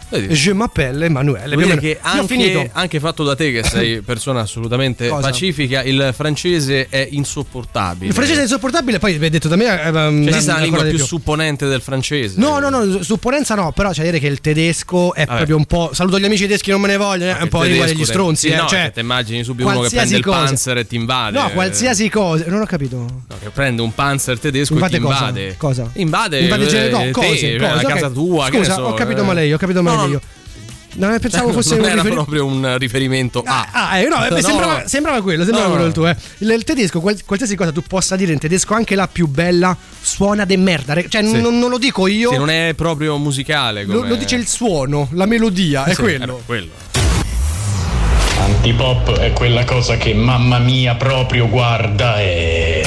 S3: vedi.
S4: Je m'appelle Emanuele.
S3: Vuol
S4: più
S3: dire che anche, anche fatto da te che sei persona assolutamente
S4: Cosa?
S3: pacifica, il francese è insopportabile.
S4: Il francese è insopportabile, poi hai detto da me. ehm,
S3: Cioè, esiste una lingua
S4: di
S3: più supponente del francese.
S4: No, no, no, supponenza no, però c'è da dire che il tedesco è
S3: Vabbè.
S4: proprio un po'. Saluto gli amici tedeschi, non me ne vogliono, è un po'
S3: Il
S4: lingua degli
S3: te-
S4: stronzi.
S3: sì,
S4: eh,
S3: no,
S4: cioè,
S3: che ti immagini subito uno che prende il
S4: cosa.
S3: panzer e ti invade.
S4: No, qualsiasi cosa. Non ho capito.
S3: No, che prende un panzer tedesco
S4: Invade
S3: e ti invade.
S4: Cosa?
S3: Invade,
S4: Invade
S3: eh,
S4: ge- no,
S3: te,
S4: cose,
S3: cioè,
S4: cose,
S3: la
S4: ok.
S3: casa tua.
S4: Scusa, ho capito
S3: eh.
S4: male io, ho capito male
S3: No, no,
S4: io. No, pensavo fosse
S3: non
S4: un
S3: era
S4: riferimento.
S3: proprio un riferimento a.
S4: Ah, eh, no,
S3: No,
S4: sembrava,
S3: no.
S4: sembrava quello, sembrava
S3: No,
S4: quello
S3: no.
S4: il tuo. Eh. Il, il tedesco, qual- qualsiasi cosa tu possa dire in tedesco, anche la più bella, suona de merda. Cioè,
S3: Sì.
S4: non, non lo dico io,
S3: Sì, non è proprio musicale.
S4: lo,
S3: come-
S4: lo dice il suono, la melodia, è
S3: Sì,
S4: quello.
S3: era quello.
S8: Antipop è quella cosa che mamma mia proprio guarda e...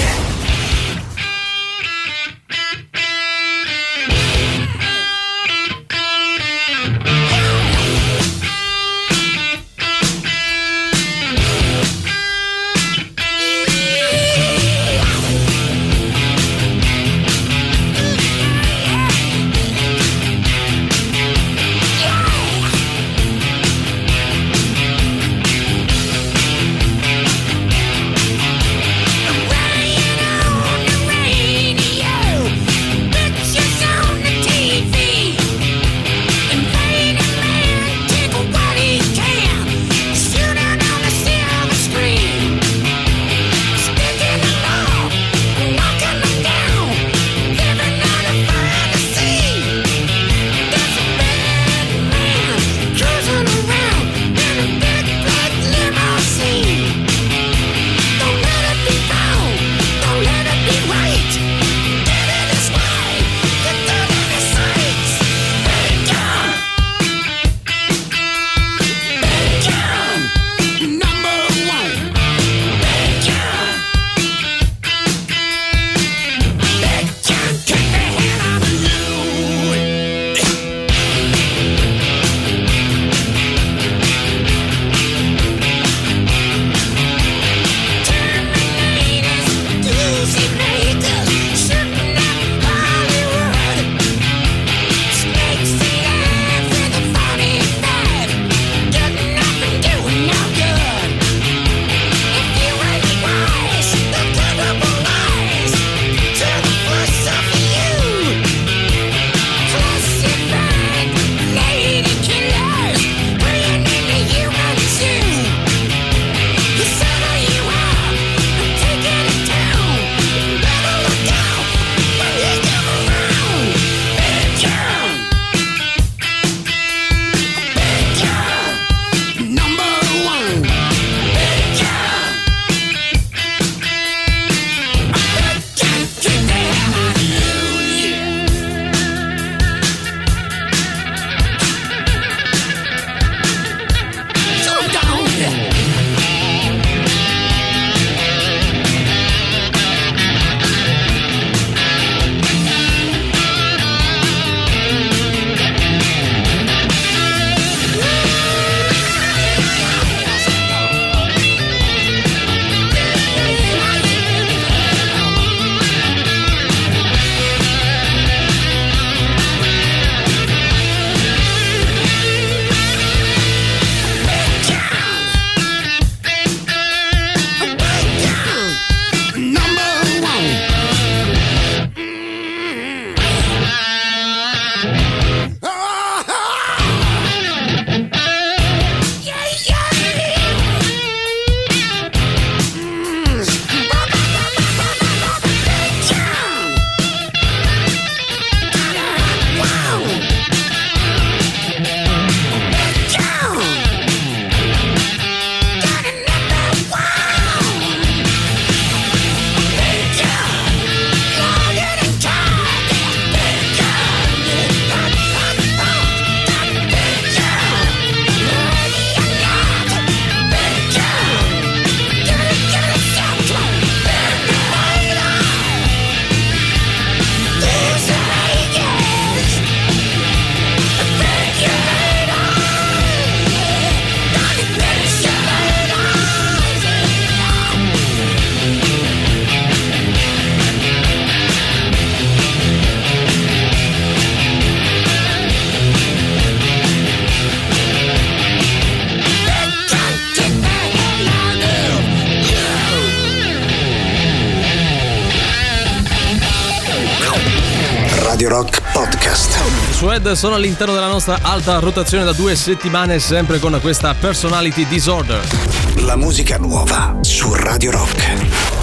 S3: Sued sono all'interno della nostra alta rotazione da due settimane, sempre con questa personality disorder.
S1: La musica nuova su Radio Rock.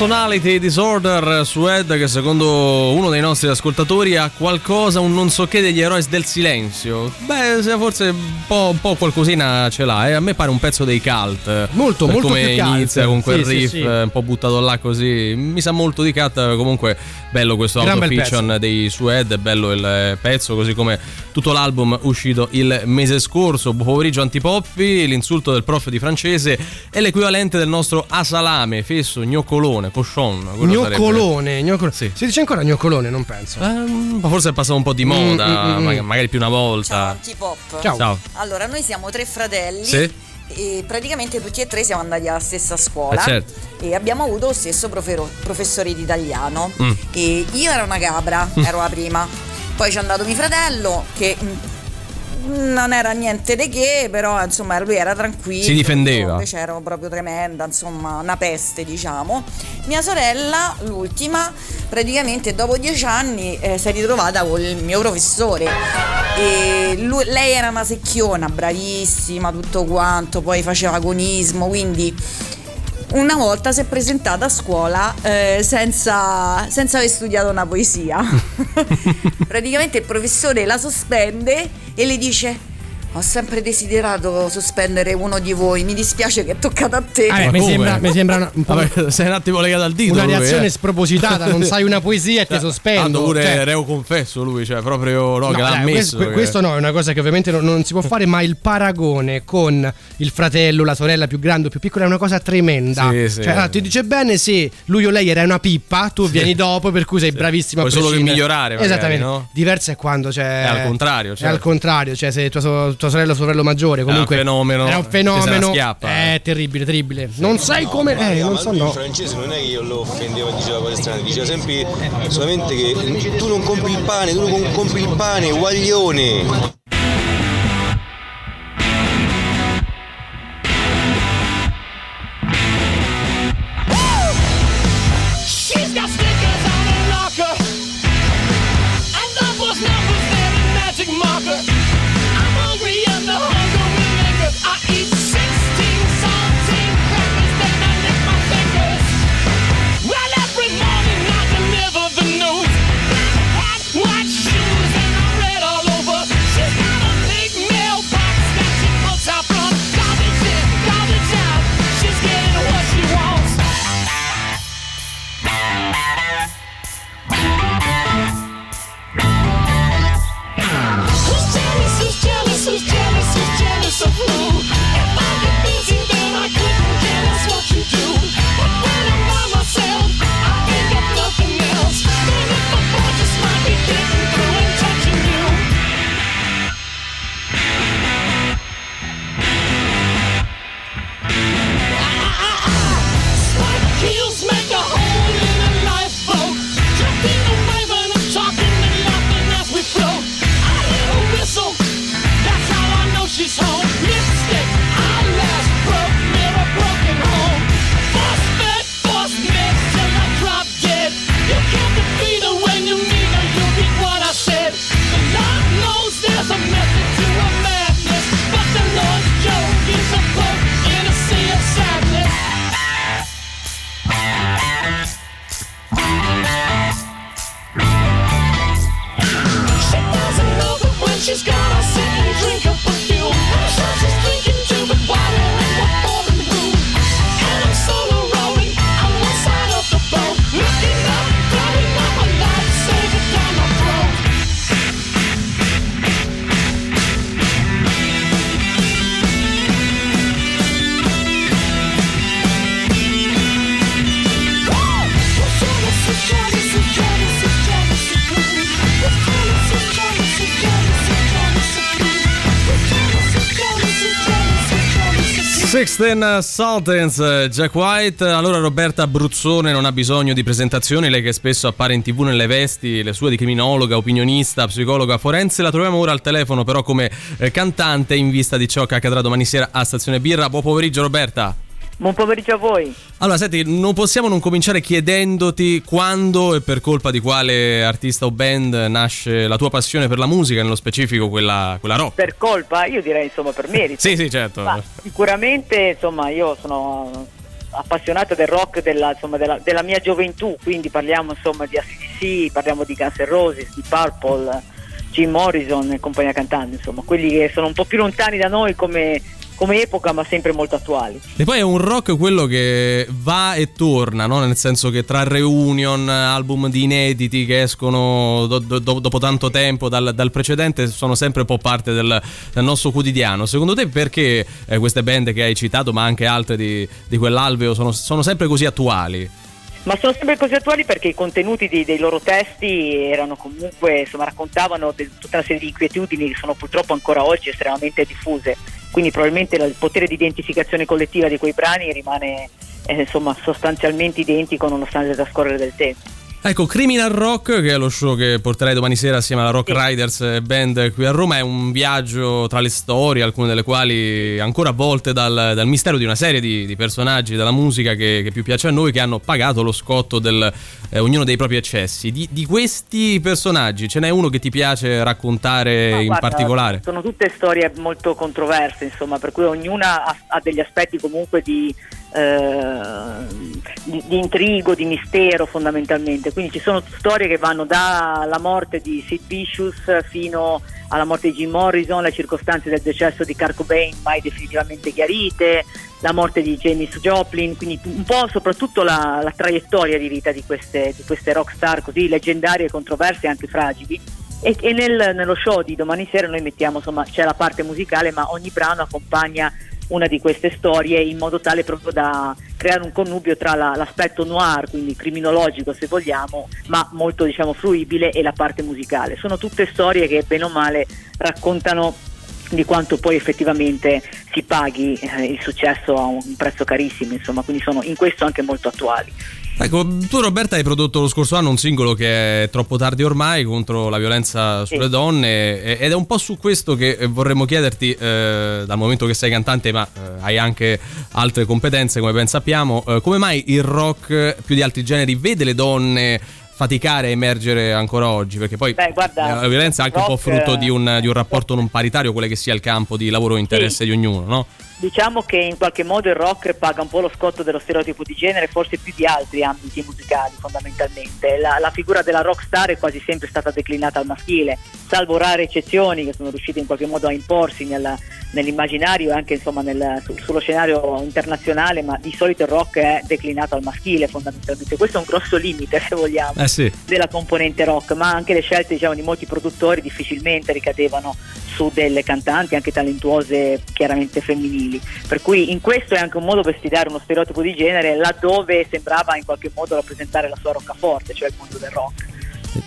S6: Personality Disorder
S3: su Ed che secondo uno dei nostri ascoltatori ha qualcosa, un non so che degli eroi del silenzio. Beh, se forse un po', un po' qualcosina ce l'ha, eh. a me pare un pezzo dei cult.
S4: Molto, molto
S3: come
S4: più cult.
S3: inizia con quel
S4: Sì, sì,
S3: riff
S4: sì.
S3: eh, un po' buttato là così. Mi sa molto di cut, comunque bello questo
S4: Gran
S3: auto dei Sued, bello il eh, pezzo, così come tutto l'album uscito il mese scorso. Buon pomeriggio antipoppi, l'insulto del prof di francese è l'equivalente del nostro asalame, fesso, gnoccolone, cochon.
S4: Gnoccolone, gnoccolone. Si dice ancora gnoccolone, non penso.
S3: Eh, ma forse è passato un po' di moda,
S4: Mm, mm, mm.
S3: ma- magari più una volta.
S12: Pop.
S3: Ciao. Ciao.
S12: Allora, noi siamo tre fratelli.
S3: Sì.
S12: E praticamente tutti e tre siamo andati alla stessa scuola
S3: Eh, certo.
S12: e abbiamo avuto lo stesso profero- professore di italiano.
S3: Mm.
S12: E io ero una capra, ero la prima. Poi c'è andato mio fratello che mm, non era niente di che, però insomma lui era tranquillo.
S3: Si difendeva.
S12: Invece ero proprio tremenda, insomma, una peste, diciamo. Mia sorella, l'ultima, praticamente dopo dieci anni eh, si è ritrovata con il mio professore. Lui- lei era una secchiona, bravissima, tutto quanto, poi faceva agonismo, quindi una volta si è presentata a scuola eh, senza, senza aver studiato una poesia. Praticamente il professore la sospende e le dice ho sempre desiderato sospendere uno di voi, mi dispiace che è toccato a te.
S4: Eh, mi, sembra, mi sembra una, un po'
S3: Vabbè, sei un attimo legato al dito.
S4: una
S3: lui,
S4: reazione
S3: eh.
S4: spropositata, non sai una poesia e ti
S3: Cioè,
S4: sospendo.
S3: Tanto pure
S4: Cioè,
S3: reo confesso lui, cioè proprio no,
S4: No,
S3: che l'ha
S4: dai,
S3: ammesso.
S4: questo,
S3: che-
S4: questo no, è una cosa che ovviamente non, non si può fare, ma il paragone con il fratello, la sorella più grande o più piccola è una cosa tremenda.
S3: Sì, sì.
S4: Cioè, allora, ti dice bene se lui o lei era una pippa, tu vieni dopo per cui sei bravissimo a
S3: Puoi solo che migliorare, magari,
S4: Esattamente.
S3: no?
S4: Diverso è quando c'è
S3: È al contrario,
S4: È
S3: certo.
S4: al contrario, cioè se tua, tua sorella o suo fratello maggiore comunque
S3: un fenomeno,
S4: Era un
S3: ti se la
S4: fenomeno.
S3: schiappa.
S4: È terribile, terribile. Non sai come eh, non so no.
S8: francese non è che io lo offendevo e diceva cose strane, diceva sempre solamente che tu non compri il pane, tu non compri il pane, guaglione.
S3: Sixteen Sultans, Jack White. Allora Roberta Bruzzone non ha bisogno di presentazioni, lei che spesso appare in tv nelle vesti, le sue di criminologa, opinionista, psicologa forense. La troviamo ora al telefono però come eh, cantante in vista di ciò che accadrà domani sera a Stazione Birra. Buon pomeriggio Roberta.
S13: Buon pomeriggio a voi.
S3: Allora, senti, non possiamo non cominciare chiedendoti quando e per colpa di quale artista o band nasce la tua passione per la musica, nello specifico quella, quella rock.
S13: Per colpa, io direi insomma per merito.
S3: Sì, sì, certo.
S13: Ma sicuramente insomma io sono appassionato del rock della, insomma, della, della mia gioventù, quindi parliamo insomma di ACDC, parliamo di Guns N' Roses, di Purple, Jim Morrison e compagnia cantante, insomma, quelli che sono un po' più lontani da noi come, come epoca ma sempre molto attuali.
S3: E poi è un rock quello che va e torna, no? nel senso che tra reunion, album di inediti che escono do- do- dopo tanto tempo dal, dal precedente, sono sempre un po' parte del, del nostro quotidiano. Secondo te perché eh, queste band che hai citato, ma anche altre di, di quell'alveo, sono, sono sempre così attuali?
S13: Ma sono sempre così attuali perché i contenuti dei, dei loro testi erano comunque, insomma, raccontavano de- tutta una serie di inquietudini che sono purtroppo ancora oggi estremamente diffuse. Quindi probabilmente il potere di identificazione collettiva di quei brani rimane eh, insomma, sostanzialmente identico nonostante il trascorrere del tempo.
S3: Ecco, Criminal Rock, che è lo show che porterai domani sera assieme alla Rock Riders Band qui a Roma, è un viaggio tra le storie, alcune delle quali ancora avvolte dal, dal mistero di una serie di, di personaggi della musica che, che più piace a noi, che hanno pagato lo scotto del eh, ognuno dei propri eccessi. Di, di questi personaggi ce n'è uno che ti piace raccontare
S13: No,
S3: in
S13: guarda,
S3: particolare?
S13: Sono tutte storie molto controverse, insomma, per cui ognuna ha, ha degli aspetti comunque di, eh, di, di intrigo, di mistero fondamentalmente. Quindi ci sono storie che vanno dalla morte di Sid Vicious fino alla morte di Jim Morrison, le circostanze del decesso di Kurt Cobain mai definitivamente chiarite, la morte di Janis Joplin, quindi un po' soprattutto la, la traiettoria di vita di queste, di queste rock star così leggendarie, controverse e anche fragili. E, e nel- nello show di domani sera noi mettiamo, insomma, c'è la parte musicale, ma ogni brano accompagna una di queste storie in modo tale proprio da creare un connubio tra la- l'aspetto noir, quindi criminologico se vogliamo, ma molto diciamo fruibile e la parte musicale. Sono tutte storie che bene o male raccontano di quanto poi effettivamente si paghi eh, il successo a un prezzo carissimo, insomma, quindi sono in questo anche molto attuali.
S3: Ecco, tu Roberta hai prodotto lo scorso anno un singolo che è troppo tardi ormai contro la violenza sulle donne e- ed è un po' su questo che eh, vorremmo chiederti, eh, dal momento che sei cantante ma eh, hai anche altre competenze come ben sappiamo, eh, come mai il rock eh, più di altri generi vede le donne faticare a emergere ancora oggi? Perché poi
S13: Beh, guarda,
S3: la violenza è anche un po'
S13: rock,
S3: frutto di un, di un rapporto non paritario, quelle che sia il campo di lavoro e interesse di ognuno, no?
S13: Diciamo che in qualche modo il rock paga un po' lo scotto dello stereotipo di genere, forse più di altri ambiti musicali fondamentalmente. La, la figura della rock star è quasi sempre stata declinata al maschile, salvo rare eccezioni che sono riuscite in qualche modo a imporsi nella- nell'immaginario e anche insomma, nel- su- sullo scenario internazionale, ma di solito il rock è declinato al maschile fondamentalmente. Questo è un grosso limite se vogliamo
S3: Eh sì.
S13: della componente rock, ma anche le scelte diciamo, di molti produttori difficilmente ricadevano su delle cantanti anche talentuose chiaramente femminili. Per cui in questo è anche un modo per sfidare uno stereotipo di genere laddove sembrava in qualche modo rappresentare la sua roccaforte, cioè il mondo del rock.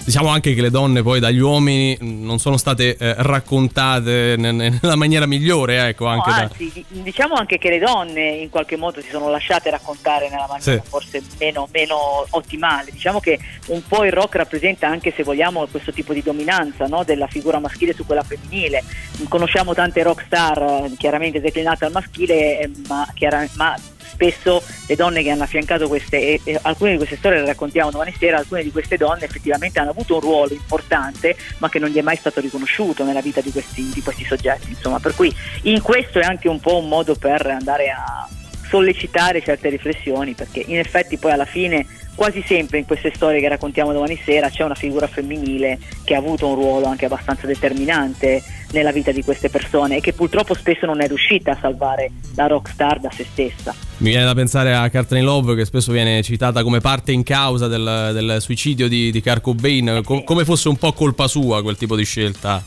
S3: Diciamo anche che le donne poi dagli uomini non sono state eh, raccontate ne- ne- nella maniera migliore, ecco, anche
S13: No,
S3: da...
S13: anzi, di- diciamo anche che le donne in qualche modo si sono lasciate raccontare nella maniera
S3: Sì.
S13: forse meno, meno ottimale. Diciamo che un po' il rock rappresenta anche, se vogliamo, questo tipo di dominanza no? della figura maschile su quella femminile. Conosciamo tante rock star eh, chiaramente declinate al maschile, eh, ma, chiara- ma spesso le donne che hanno affiancato queste, e, alcune di queste storie le raccontiamo domani sera, alcune di queste donne effettivamente hanno avuto un ruolo importante ma che non gli è mai stato riconosciuto nella vita di questi, di questi soggetti. Insomma, per cui in questo è anche un po' un modo per andare a sollecitare certe riflessioni perché in effetti poi alla fine quasi sempre in queste storie che raccontiamo domani sera c'è una figura femminile che ha avuto un ruolo anche abbastanza determinante nella vita di queste persone e che purtroppo spesso non è riuscita a salvare la rockstar da se stessa.
S3: Mi viene da pensare a Carter in Love che spesso viene citata come parte in causa del, del suicidio di, di Kurt Cobain, co- come fosse un po' colpa sua quel tipo di scelta.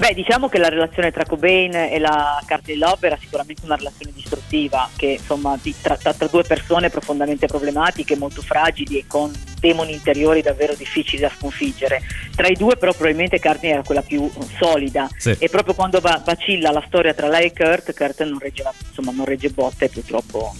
S13: Beh, diciamo che la relazione tra Cobain e la Carter Love era sicuramente una relazione distruttiva, che insomma tra, tra- tra due persone profondamente problematiche, molto fragili e con demoni interiori davvero difficili da sconfiggere. Tra i due però probabilmente Carter era quella più solida
S3: Sì.
S13: e proprio quando va- vacilla la storia tra lei e Kurt, Kurt non regge, la- insomma, non regge botte e purtroppo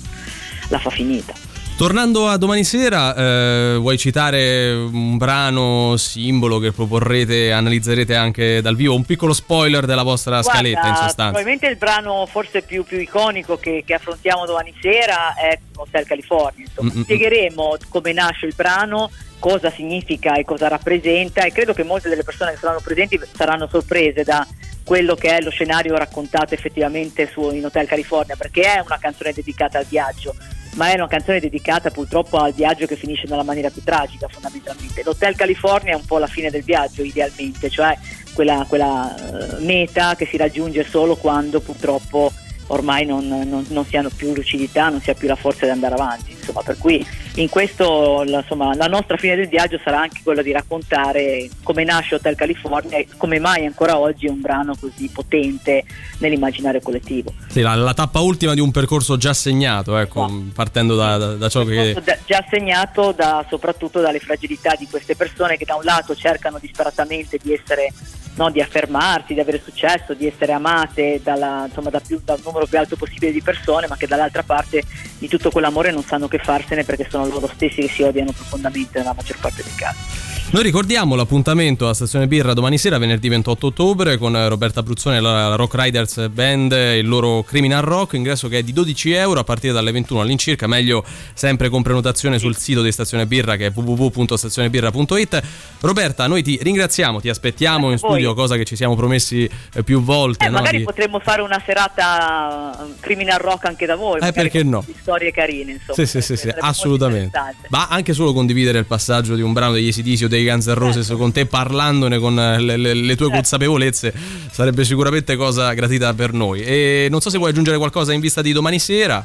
S13: la fa finita.
S3: Tornando a domani sera, eh, vuoi citare un brano simbolo che proporrete, analizzerete anche dal vivo? Un piccolo spoiler della vostra
S13: Guarda,
S3: scaletta in sostanza.
S13: Probabilmente il brano forse più, più iconico che, che affrontiamo domani sera è Hotel California. Insomma.
S3: Mm-mm.
S13: Spiegheremo come nasce il brano, cosa significa e cosa rappresenta e credo che molte delle persone che saranno presenti saranno sorprese da quello che è lo scenario raccontato effettivamente su in Hotel California perché è una canzone dedicata al viaggio ma è una canzone dedicata purtroppo al viaggio che finisce nella maniera più tragica fondamentalmente. L'Hotel California è un po' la fine del viaggio idealmente, cioè quella, quella eh, meta che si raggiunge solo quando purtroppo ormai non, non- non si hanno più lucidità, non si ha più la forza di andare avanti. Insomma, per cui in questo insomma, la nostra fine del viaggio sarà anche quella di raccontare come nasce Hotel California e come mai ancora oggi è un brano così potente nell'immaginario collettivo.
S3: Sì, la, la tappa ultima di un percorso già segnato, ecco, partendo da, da- da ciò che...
S13: Da- già segnato da- soprattutto dalle fragilità di queste persone che da un lato cercano disperatamente di essere
S8: no, di affermarsi, di avere successo, di essere amate dalla- insomma, da, più- da un numero più alto possibile di persone, ma che dall'altra parte di tutto quell'amore non sanno che farsene perché sono loro stessi che si odiano profondamente nella maggior parte dei casi.
S3: Noi ricordiamo l'appuntamento a Stazione Birra domani sera, venerdì 28 ottobre, con Roberta Bruzzone e la Rock Riders Band il loro Criminal Rock. Ingresso che è di 12 euro a partire dalle 21 all'incirca. Meglio sempre con prenotazione sul sito di Stazione Birra che è www.stazionebirra.it. Roberta, noi ti ringraziamo, ti aspettiamo in
S8: a voi.
S3: studio, cosa che ci siamo promessi eh, più volte.
S8: Eh,
S3: no?
S8: magari
S3: Di-
S8: potremmo fare una serata eh, criminal rock anche da voi.
S3: Eh, perché no?
S8: Storie carine, insomma.
S3: Sì, sì, sì, sì, assolutamente. Ma anche solo condividere il passaggio di un brano degli ACDC o dei Guns N' Roses
S8: Certo.
S3: con te parlandone con eh, le, le- le tue consapevolezze sarebbe sicuramente cosa gratita per noi. E non so se vuoi aggiungere qualcosa in vista di domani sera.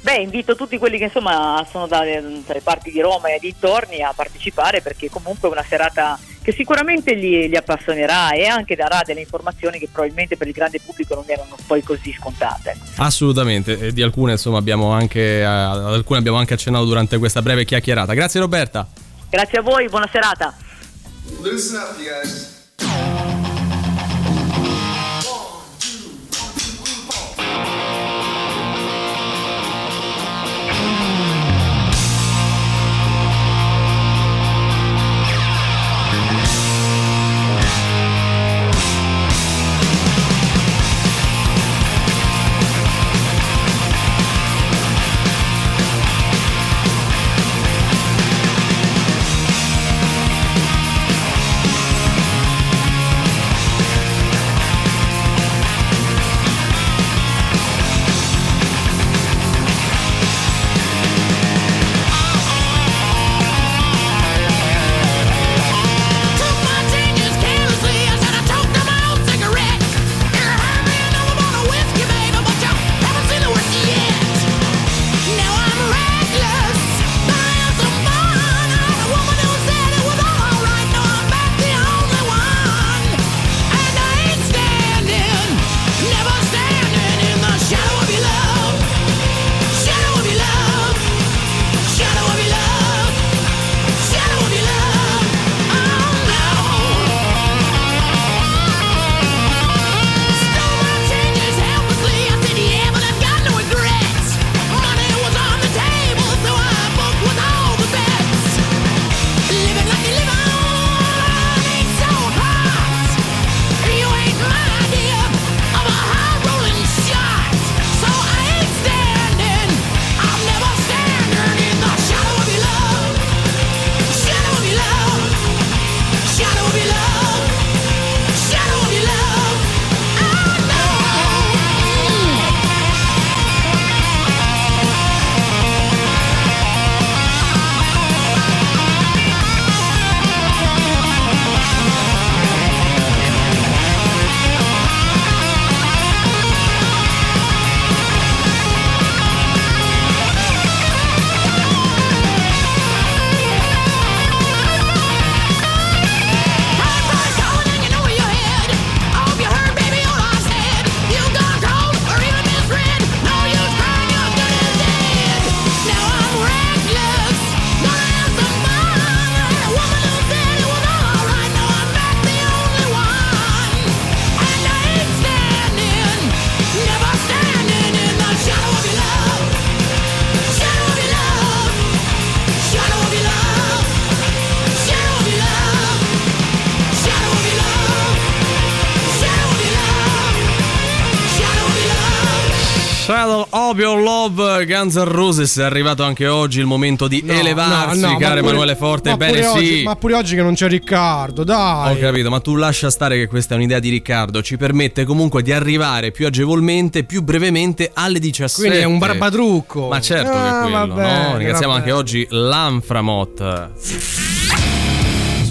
S8: Beh, invito tutti quelli che insomma sono dalle, dalle parti di Roma e dintorni a partecipare perché comunque è una serata che sicuramente li, li appassionerà e anche darà delle informazioni che probabilmente per il grande pubblico non erano poi così scontate.
S3: Assolutamente, e di alcune insomma abbiamo anche, eh, alcune abbiamo anche accennato durante questa breve chiacchierata. Grazie Roberta.
S8: Grazie a voi, buona serata.
S3: Guns N' Roses è arrivato anche oggi il momento di
S4: No,
S3: elevarsi,
S4: no, no,
S3: caro Emanuele Forte.
S4: ma
S3: Ebbene
S4: pure
S3: sì.
S4: oggi- ma pure oggi che non c'è Riccardo, dai.
S3: Ho capito, ma tu lascia stare che questa è un'idea di Riccardo, ci permette comunque di arrivare più agevolmente, più brevemente alle 17.
S4: Quindi è un barbadrucco.
S3: Ma certo che
S4: Ah,
S3: è quello,
S4: va bene,
S3: no? Ringraziamo
S4: va
S3: anche
S4: bene.
S3: oggi l'Anframot.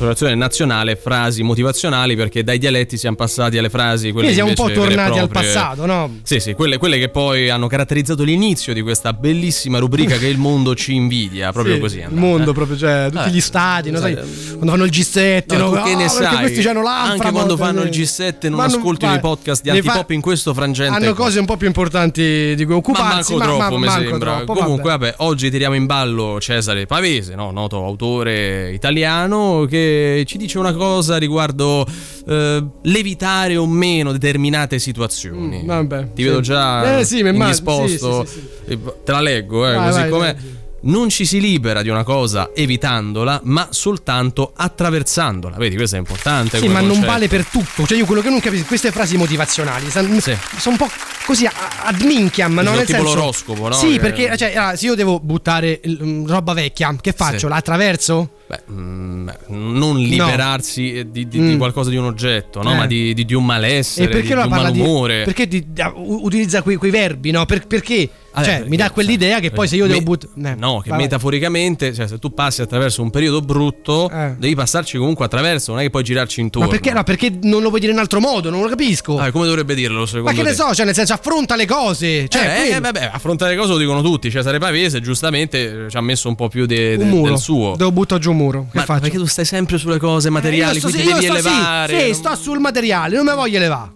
S3: Associazione nazionale frasi motivazionali perché dai dialetti siamo passati alle frasi quelle
S4: Quindi siamo un po' tornati al passato, no?
S3: Sì, sì, quelle, quelle che poi hanno caratterizzato l'inizio di questa bellissima rubrica che il mondo ci invidia, proprio
S4: Sì,
S3: così. è
S4: Il
S3: andata,
S4: mondo
S3: eh.
S4: proprio, cioè, tutti
S3: Eh,
S4: gli stati, no, sai, quando fanno il G7,
S3: No,
S4: no,
S3: che
S4: "Ah,
S3: ne
S4: perché
S3: sai?
S4: questi hanno l'Anframot",
S3: Anche quando fanno il
S4: eh.
S3: G7 non
S4: va-
S3: i podcast di Antipop in questo frangente.
S4: Hanno cose un po' più importanti di cui
S3: Ma
S4: occuparsi.
S3: manco troppo, mi
S4: manco
S3: sembra.
S4: troppo,
S3: Comunque,
S4: vabbè.
S3: vabbè. oggi tiriamo in ballo Cesare Pavese, no? noto autore italiano, che ci dice una cosa riguardo eh, l'evitare o meno determinate situazioni.
S4: Mm, vabbè,
S3: Ti
S4: sì.
S3: vedo già
S4: Eh, sì,
S3: indisposto.
S4: sì, sì,
S3: Eh, Te la leggo, eh,
S4: Vai,
S3: così
S4: vai,
S3: com'è.
S4: leggi.
S3: Non ci si libera di una cosa evitandola, ma soltanto attraversandola. Vedi, questo è importante.
S4: Sì, ma non
S3: concetto.
S4: vale per tutto. Cioè, io quello che non capisco, queste frasi motivazionali sono un po' così ad minchiam, no? Nel
S3: tipo
S4: senso,
S3: l'oroscopo, no?
S4: Sì, perché cioè, ah, se io devo buttare mm, roba vecchia, che faccio?
S3: Sì.
S4: La attraverso?
S3: Beh, mm, beh, non liberarsi eh, di, di- di
S4: Mm.
S3: qualcosa di un oggetto, no?
S4: Eh.
S3: ma di, di- di un
S4: E
S3: malessere,
S4: perché
S3: di, di un
S4: di.
S3: malumore.
S4: Perché di- utilizza quei, quei verbi, no? Per- perché?
S3: Vabbè,
S4: cioè,
S3: perché,
S4: mi dà quell'idea che poi se io
S3: Me-
S4: devo buttare.
S3: No, che metaforicamente, cioè, se tu passi attraverso un periodo brutto, devi passarci comunque attraverso, non è che puoi girarci intorno.
S4: Eh. Ma perché, no, perché non lo vuoi dire in altro modo? Non lo capisco.
S3: Ah, come dovrebbe dirlo secondo
S4: Ma che ne
S3: te?
S4: so, cioè, nel senso, affronta le cose. Cioè,
S3: eh, eh, vabbè, affrontare le cose lo dicono tutti. Cesare Pavese, giustamente, eh, ci ha messo un po' più de- de-
S4: un muro.
S3: del suo.
S4: Devo buttare giù un muro. Che
S3: Ma
S4: faccio?
S3: perché tu stai sempre sulle cose materiali,
S4: io sto,
S3: quindi
S4: io
S3: devi
S4: sto- sì,
S3: elevare.
S4: Sì,
S3: non-
S4: sto sul materiale, non me voglio elevare.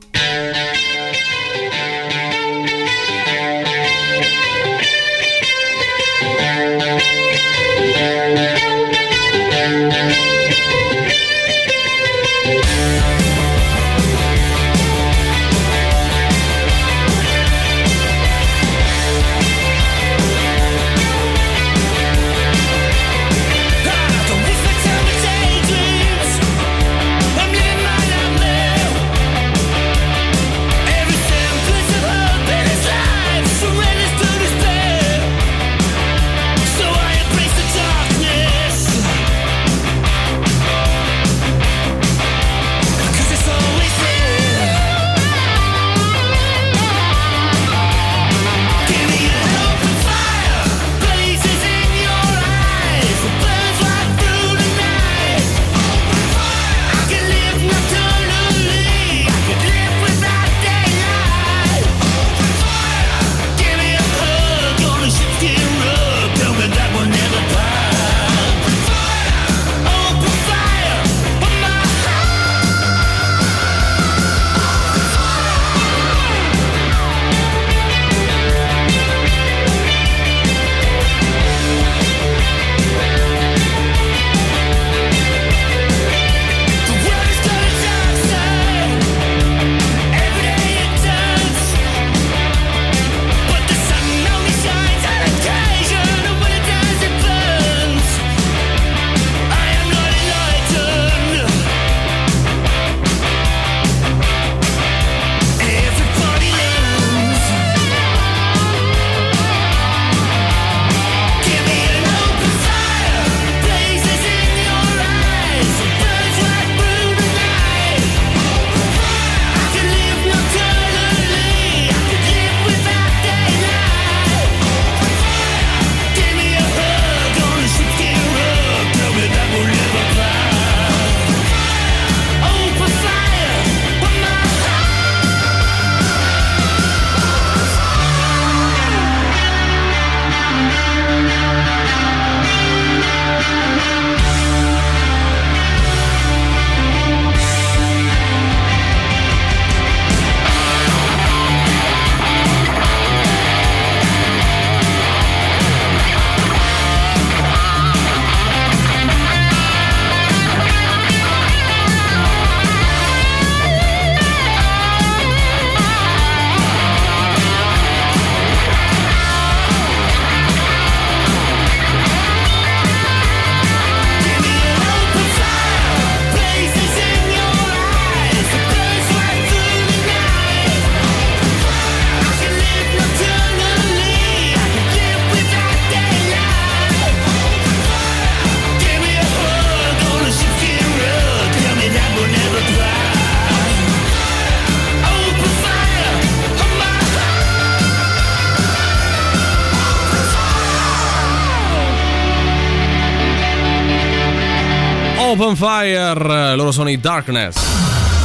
S9: Thank you. Open Fire,
S3: loro sono i Darkness.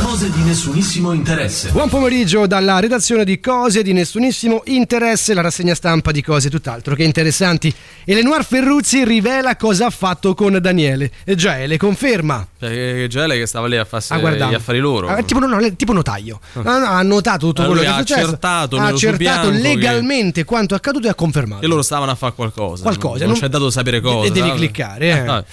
S14: Cose di nessunissimo interesse.
S4: Buon pomeriggio dalla redazione di Cose di nessunissimo interesse, la rassegna stampa di cose tutt'altro che interessanti. Elenoir Ferruzzi rivela cosa ha fatto con Daniele. E Giaele conferma.
S3: Cioè, che Gele che stava lì a farsi
S4: Ah,
S3: gli affari loro.
S4: Ah, tipo, no, no, tipo notaio. No, no, ha notato tutto
S3: Ah,
S4: quello
S3: lui
S4: che è
S3: ha
S4: successo.
S3: accertato
S4: ha accertato
S3: bianco che-
S4: legalmente quanto accaduto e ha confermato.
S3: E loro stavano a fare qualcosa.
S4: Qualcosa,
S3: Non,
S4: non-
S3: c'è dato sapere cosa.
S4: e devi cliccare, eh.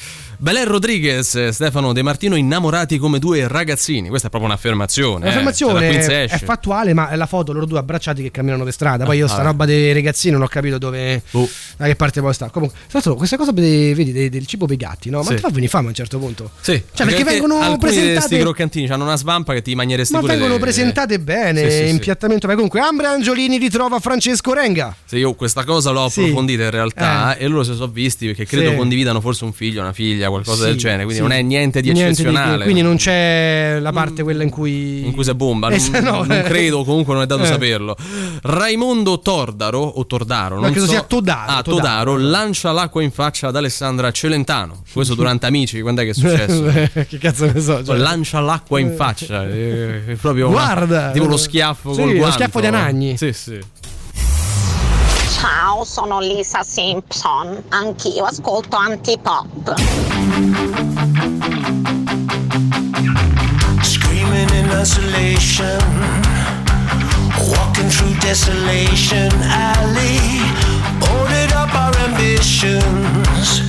S3: Belen Rodriguez e Stefano De Martino innamorati come due ragazzini. Questa è proprio un'affermazione. eh.
S4: L'affermazione
S3: Cioè,
S4: è, fattuale, ma è la foto loro due abbracciati che camminano per strada. Poi io sta
S3: vabbè.
S4: roba dei ragazzini non ho capito dove.
S3: Oh.
S4: Da che parte poi sta. Comunque, tra l'altro, questa cosa vedi, dei- del cibo per i gatti, no? Ma
S3: Sì.
S4: ti fa venire fame a un certo punto.
S3: Sì,
S4: Cioè, perché vengono
S3: alcuni di
S4: presentate-
S3: questi croccantini hanno una svampa che ti mangeresti
S4: Ma vengono
S3: de-
S4: presentate bene,
S3: Sì, sì, sì.
S4: impiattamento. Ma comunque, Ambra Angiolini ritrova Francesco Renga.
S3: Sì, io questa cosa l'ho
S4: Sì.
S3: approfondita in realtà e loro si sono visti perché credo
S4: Sì.
S3: condividano forse un figlio, una figlia, qualcosa
S4: Sì,
S3: del genere, quindi
S4: sì.
S3: non è niente di
S4: Niente
S3: eccezionale.
S4: quindi non c'è la parte quella in cui.
S3: in cui si bomba, non,
S4: Eh, no,
S3: non
S4: eh.
S3: credo, comunque non è dato
S4: Eh.
S3: saperlo. Raimondo Tordaro o Tordaro,
S4: No,
S3: non
S4: credo
S3: so.
S4: sia Todaro,
S3: Ah,
S4: Todaro.
S3: Todaro lancia l'acqua in faccia ad Alessandra Celentano. Questo durante Amici, quando è che è successo?
S4: che cazzo ne so. cioè.
S3: Lancia l'acqua in faccia, è, proprio una-
S4: Guarda!
S3: tipo lo schiaffo
S4: Sì,
S3: col
S4: lo
S3: guanto.
S4: schiaffo di Anagni.
S3: Sì, sì.
S8: Ciao, sono Lisa Simpson. Anch'io ascolto antipop.
S9: Screaming in isolation, walking through desolation alley. Boarded up our ambitions,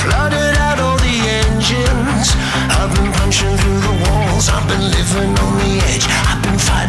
S9: flooded out all the engines. I've been punching through the walls, I've been living on the edge.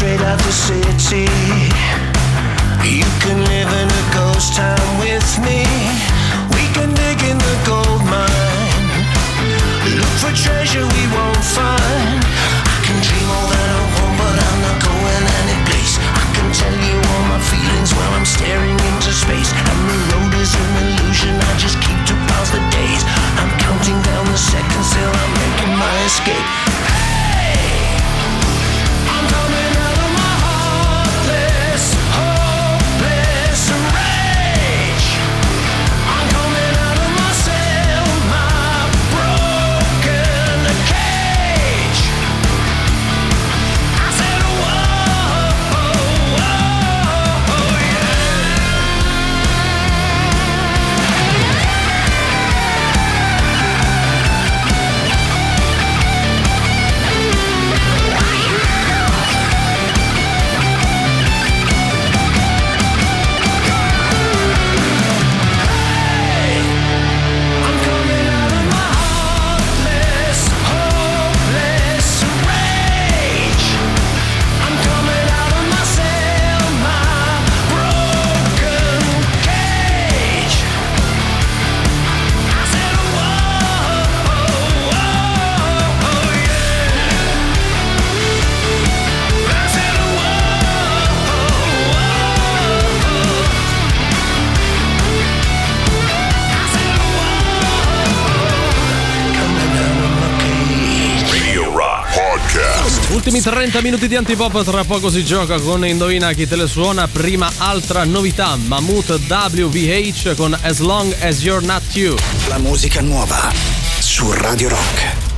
S9: straight out the city. You can live in a ghost town with me. We can dig in the gold mine. Look for treasure we won't find. I can dream all that I want, but I'm not going any place. I can tell you all my feelings while I'm staring into space. And the road is an illusion. I just keep to pause the days. I'm counting down the seconds till I'm making my escape.
S3: Ultimi 30 minuti di antipop, tra poco si gioca con Indovina chi te le suona. Prima altra novità, Mammut WVH con As Long As You're Not You.
S15: La musica nuova su Radio Rock.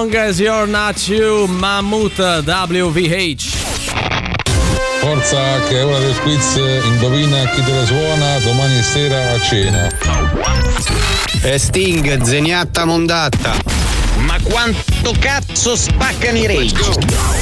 S3: Long as you're not you, Mammut WVH.
S16: Forza che è ora del quiz, indovina chi te la suona domani sera a cena.
S17: E Sting, zeniatta mondatta.
S18: Ma quanto cazzo spaccano i rage?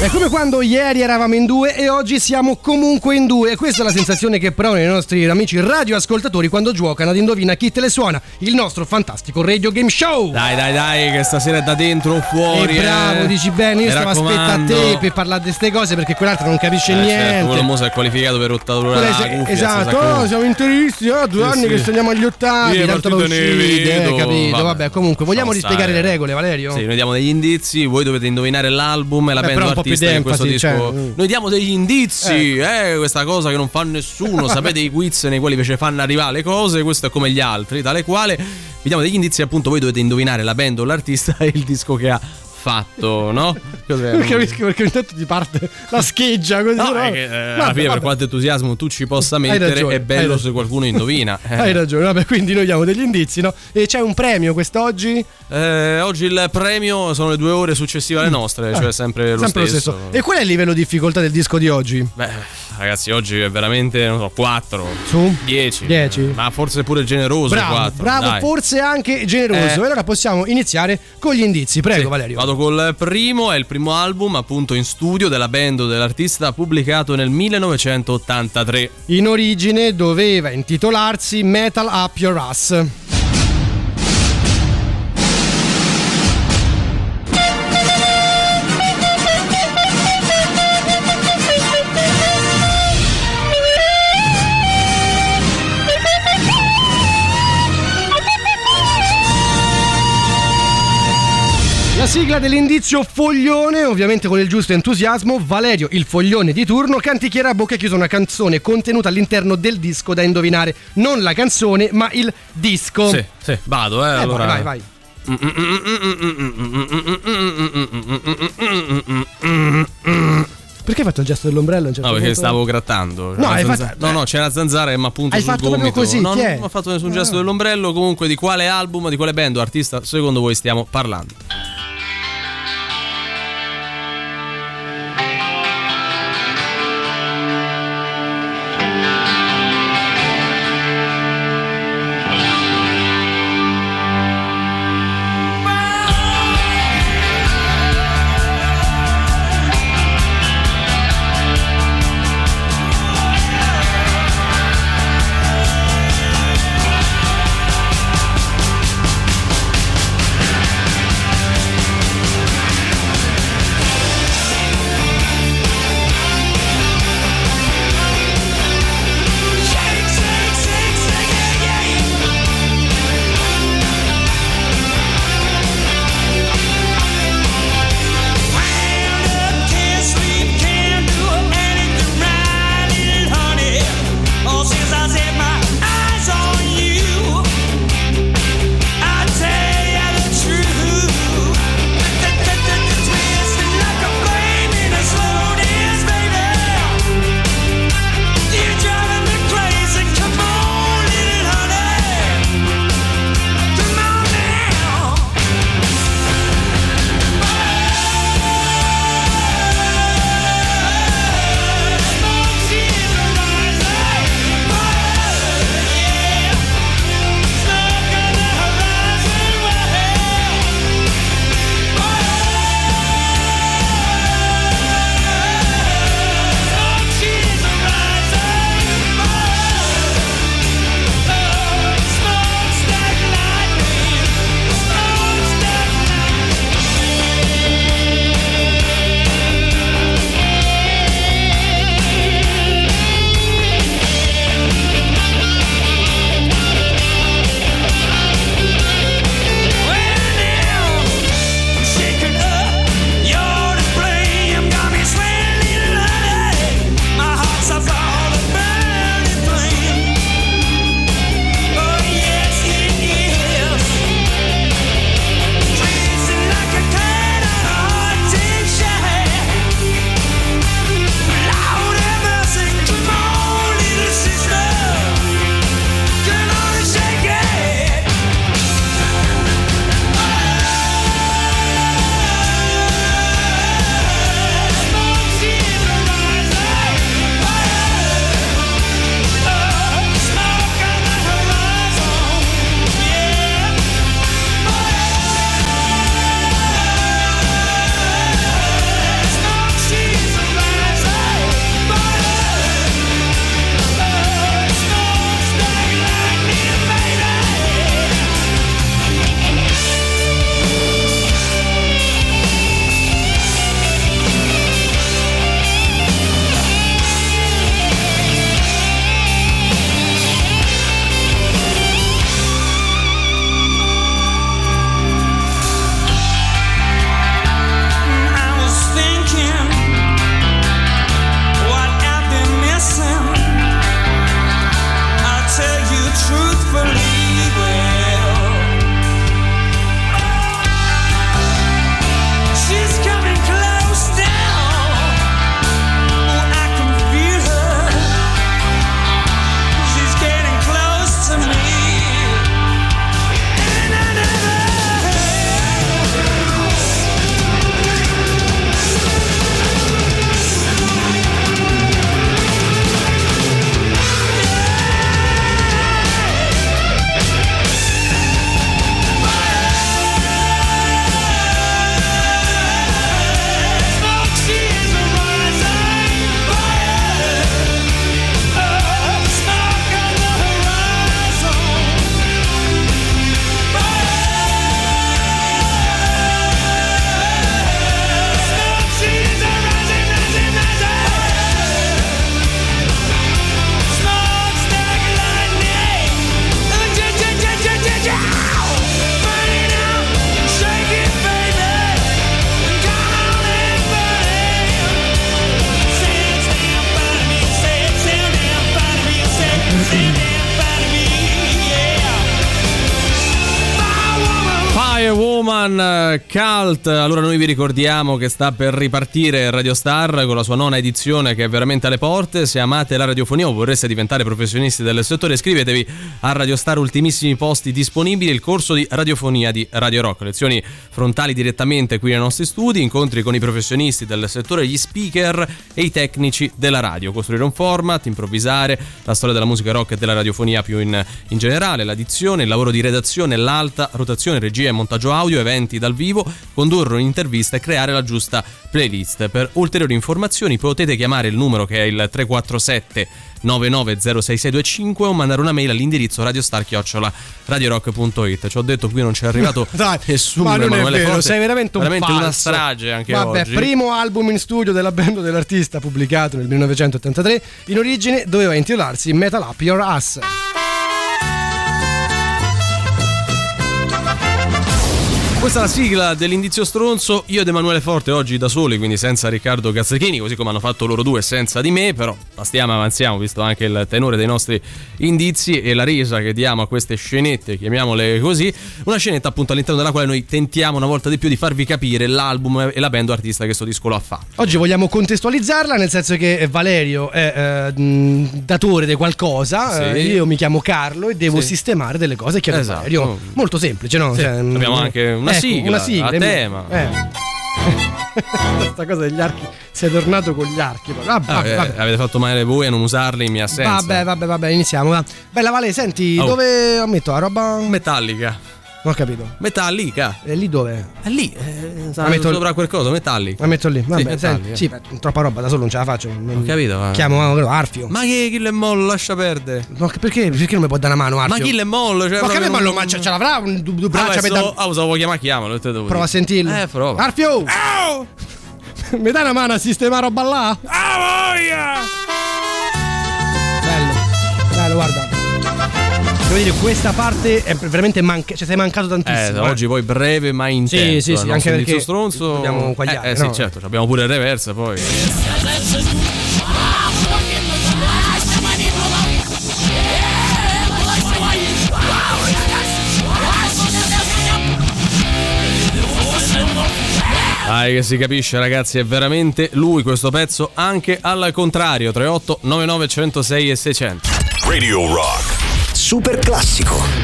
S4: È come quando ieri eravamo in due e oggi siamo comunque in due. E questa è la sensazione che provano i nostri amici radioascoltatori quando giocano ad Indovina chi te le suona, il nostro fantastico radio game show.
S3: Dai, dai, dai, che stasera è da dentro o fuori.
S4: E bravo,
S3: eh.
S4: dici bene, io
S3: Mi
S4: stavo aspettando a te per parlare di queste cose perché quell'altro non capisce
S3: Eh,
S4: niente.
S3: certo, quello mo si è qualificato per
S4: Quelle
S3: della
S4: se-
S3: cuffia,
S4: esatto, oh, siamo interisti, oh, due
S3: Sì,
S4: anni
S3: sì.
S4: che stiamo agli ottavi, tanto lo uscite,
S3: vedo,
S4: eh, capito?
S3: vabbè.
S4: Vabbè, comunque, vogliamo rispiegare le regole, Valerio?
S3: Sì, noi diamo degli indizi, voi dovete indovinare l'album e la
S4: Beh,
S3: band artista di questo disco.
S4: cioè, mm.
S3: Noi diamo degli indizi, eh. questa cosa che non fa nessuno. Sapete i quiz nei quali invece fanno arrivare le cose, questo è come gli altri, tale quale vi diamo degli indizi appunto voi dovete indovinare la band o l'artista e il disco che ha fatto, no? Cos'è?
S4: Non capisco perché ogni tanto ti parte la scheggia così.
S3: No, è che, eh, alla
S4: Vabbè,
S3: fine, per
S4: vabbè.
S3: quanto entusiasmo tu ci possa mettere,
S4: ragione,
S3: è bello se qualcuno indovina. Eh.
S4: Hai ragione, vabbè, quindi noi diamo degli indizi, no? E c'è un premio quest'oggi?
S3: Eh, oggi il premio sono le due ore successive alle nostre, cioè sempre lo
S4: Mm. Sempre
S3: stesso.
S4: lo stesso. E qual è il livello di difficoltà del disco di oggi?
S3: Beh, ragazzi, oggi è veramente, non so, 4,
S4: Su?
S3: 10.
S4: 10.
S3: Ma forse pure generoso
S4: Bravo,
S3: 4.
S4: bravo, forse anche generoso.
S3: Eh.
S4: E allora possiamo iniziare con gli indizi. Prego,
S3: Sì,
S4: Valerio.
S3: Vado col primo, è il primo album appunto in studio della band dell'artista pubblicato nel 1983.
S4: In origine doveva intitolarsi Metal Up Your Ass. Sigla dell'indizio foglione, ovviamente con il giusto entusiasmo, Valerio, il foglione di turno, canticchierà a bocca chiusa una canzone contenuta all'interno del disco da indovinare. Non la canzone, ma il disco.
S3: Sì, sì, vado, eh,
S4: Eh,
S3: allora.
S4: vai, vai, vai. Perché hai fatto il gesto dell'ombrello? un certo
S3: No, perché
S4: punto?
S3: stavo grattando.
S4: No,
S3: zanzara-
S4: fatto-
S3: no, no, c'è una zanzara che mi appunto
S4: Hai
S3: sul
S4: fatto
S3: gomito.
S4: così,
S3: no, non ho fatto nessun gesto
S4: Ah.
S3: dell'ombrello. Comunque, di quale album, di quale band o artista secondo voi stiamo parlando? Cult. Allora noi vi ricordiamo che sta per ripartire Radio Star con la sua nona edizione che è veramente alle porte. Se amate la radiofonia o vorreste diventare professionisti del settore, iscrivetevi a Radio Star ultimissimi posti disponibili, il corso di radiofonia di Radio Rock. Lezioni frontali direttamente qui nei nostri studi, incontri con i professionisti del settore, gli speaker e i tecnici della radio. Costruire un format, improvvisare, la storia della musica rock e della radiofonia più in, in generale, l'addizione, il lavoro di redazione, l'alta rotazione, regia e montaggio audio, eventi dal vivo, condurre un'intervista e creare la giusta playlist. Per ulteriori informazioni potete chiamare il numero che è il 347 9906625 o mandare una mail all'indirizzo radiostar@radiorock.it. Ci ho detto qui non c'è arrivato
S4: Dai,
S3: nessuno.
S4: ma non è
S3: Emanuele
S4: vero,
S3: Forte.
S4: sei veramente un
S3: veramente una
S4: falso.
S3: strage anche
S4: Vabbè,
S3: oggi.
S4: primo album in studio della band dell'artista pubblicato nel 1983, in origine doveva intitolarsi Metal Up Your Ass.
S3: Questa è la sigla dell'indizio stronzo. Io ed Emanuele Forte oggi da soli, quindi senza Riccardo Cazzechini, così come hanno fatto loro due senza di me. Però pastiamo e avanziamo, visto anche il tenore dei nostri indizi e la resa che diamo a queste scenette, chiamiamole così. Una scenetta appunto all'interno della quale noi tentiamo una volta di più di farvi capire l'album e la band artista che sto disco lo ha fatto.
S4: Oggi vogliamo contestualizzarla, nel senso che Valerio è eh, datore di qualcosa,
S3: Sì.
S4: eh, io mi chiamo Carlo e devo
S3: Sì.
S4: sistemare delle cose che
S3: Esatto.
S4: Valerio. Molto semplice, no?
S3: Sì.
S4: Cioè,
S3: Abbiamo anche una
S4: ecco,
S3: sigla,
S4: una sigla
S3: a tema.
S4: Eh. Questa cosa degli archi, si è tornato con gli archi. Vabbè,
S3: Ah,
S4: vabbè.
S3: avete fatto male voi a non usarli in mia assenza.
S4: Vabbè, vabbè, vabbè, iniziamo. va. Bella Vale, senti,
S3: Oh.
S4: dove ammetto la roba?
S3: Metallica.
S4: Non ho capito.
S3: Metallica.
S4: E lì dove?
S3: È lì, eh,
S4: La metto-
S3: sopra quel coso, Metallica.
S4: La metto lì. Vabbè,
S3: Metallica.
S4: senti, sì, troppa roba, da solo non ce la faccio.
S3: Ho capito. ma-
S4: Chiamo eh, Arfio.
S3: Ma che kill e mollo, lascia perdere.
S4: No, che- perché, perché non mi può dare una mano, Arfio?
S3: Ma kill e mollo, cioè
S4: Ma che ma,
S3: un-
S4: lo- ma ce l'avrà un, due, due
S3: Ah,
S4: braccia per
S3: adesso-
S4: dare-
S3: Ah, usavo chiamare, chiamalo. te devo
S4: Prova a sentirlo.
S3: Eh, prova.
S4: Arfio! Mi dai una mano a sistemare roba là?
S3: Ah, voglia!
S4: Bello. Bello, guarda. Devo dire, questa parte è veramente manca- cioè sei mancato
S3: Eh,
S4: tantissimo.
S3: oggi poi breve ma intenso.
S4: Sì, sì, sì,
S3: il nostro
S4: anche perché
S3: stronzo.
S4: dobbiamo quagliare,
S3: Eh, eh, sì,
S4: no?
S3: certo, abbiamo pure il reverse poi. Dai che si capisce ragazzi, è veramente lui questo pezzo anche al contrario, 38 99 106 e 600.
S8: Radio Rock. Super classico.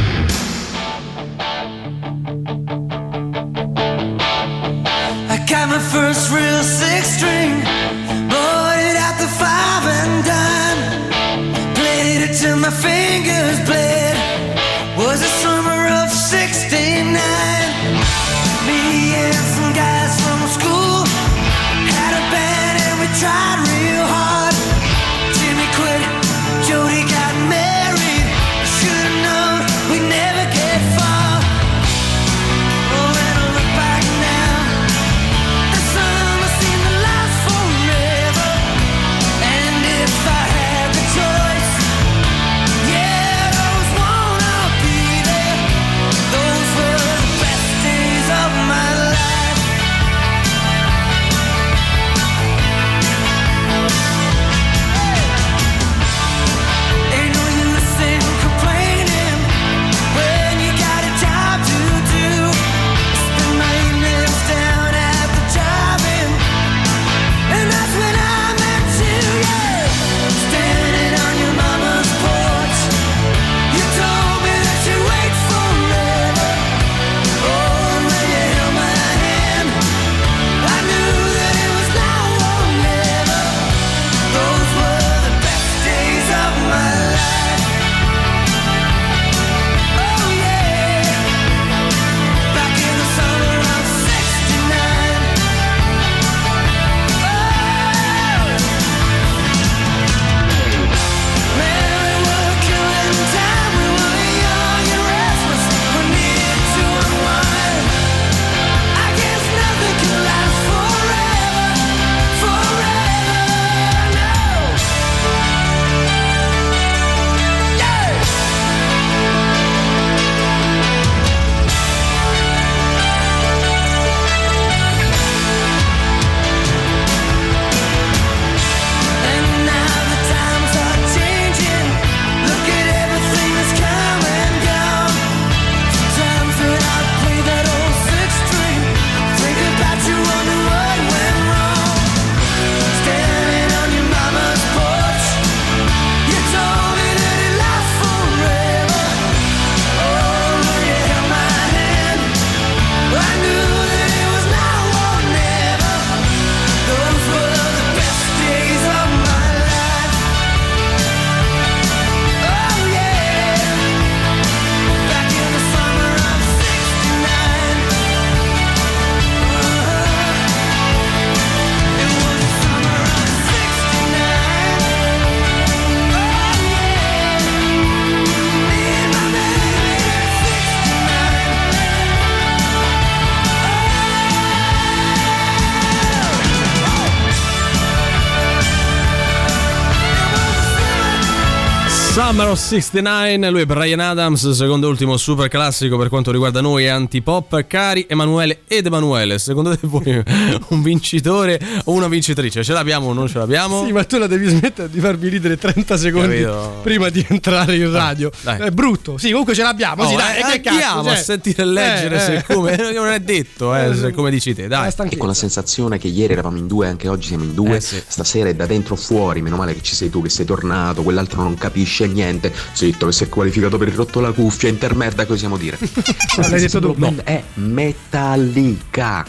S19: Summer of 69,
S3: lui è Brian Adams, secondo e ultimo super classico per quanto riguarda noi antipop. Cari Emanuele ed Emanuele, secondo te voi un vincitore o una vincitrice? Ce l'abbiamo o non ce l'abbiamo?
S4: Sì, ma tu la devi smettere di farmi ridere 30 secondi
S3: Capito.
S4: prima di entrare in radio.
S3: dai.
S4: È brutto. Sì, comunque ce l'abbiamo.
S3: Oh,
S4: sì, dai,
S3: eh,
S4: che cazzo,
S3: andiamo
S4: cioè.
S3: a sentire e leggere
S4: Eh,
S3: se
S4: eh.
S3: come non è detto, eh, se come dici te, dai.
S20: E con la sensazione che ieri eravamo in due, anche oggi siamo in due,
S3: Eh, sì.
S20: stasera è da dentro fuori, meno male che ci sei tu, che sei tornato, quell'altro non capisce niente, zitto che si è qualificato per il rotto la cuffia, intermerda, che osiamo dire.
S4: L'hai detto tu?
S20: Band è Metallica.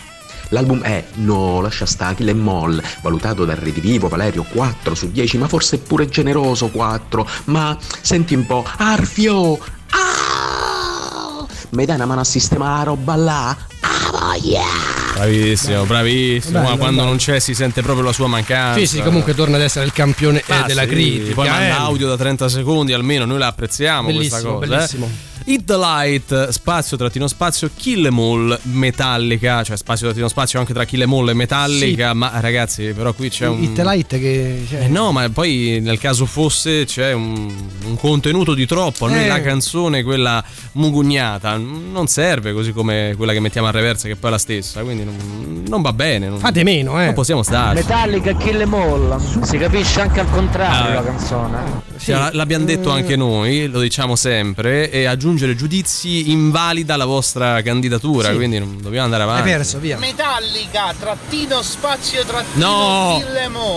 S20: L'album è No, lascia sta, Kill Em All, valutato dal Redivivo Valerio 4 su 10, ma forse pure generoso 4. Ma senti un po', Arfio! Ah! Mi dai una mano a sistemare la roba là? Ah, voglia!
S3: Bravissimo, bravissimo.
S4: Bello,
S3: Ma quando
S4: bello.
S3: non c'è si sente proprio la sua mancanza.
S4: Sì, sì, comunque torna ad essere il campione eh,
S3: Ah,
S4: della
S3: sì,
S4: critica.
S3: Poi manda
S4: eh.
S3: audio da 30 secondi, almeno noi la apprezziamo questa
S4: Bellissimo,
S3: cosa.
S4: bellissimo.
S3: Eh? Hit the Light, spazio trattino spazio, Kill Em All, Metallica, cioè spazio trattino spazio anche tra Kill Em All e Metallica, ma ragazzi, però qui c'è un...
S4: Hit Light che. cioè,
S3: Eh no, ma poi nel caso fosse c'è un, un contenuto di troppo. A noi
S4: Eh.
S3: la canzone, quella mugugnata, non serve così come quella che mettiamo a reversa, che poi è la stessa. Quindi non, non va bene. Non,
S4: Fate meno, eh.
S3: Non possiamo stare.
S5: Metallica Kill Em All. Si capisce anche al contrario
S3: Ah.
S5: la canzone.
S3: Cioè, l'abbiamo detto anche noi, lo diciamo sempre, e aggiungere giudizi invalida la vostra candidatura,
S4: Sì.
S3: quindi non dobbiamo andare avanti.
S4: via.
S21: Metallica, trattino, spazio, trattino,
S3: No,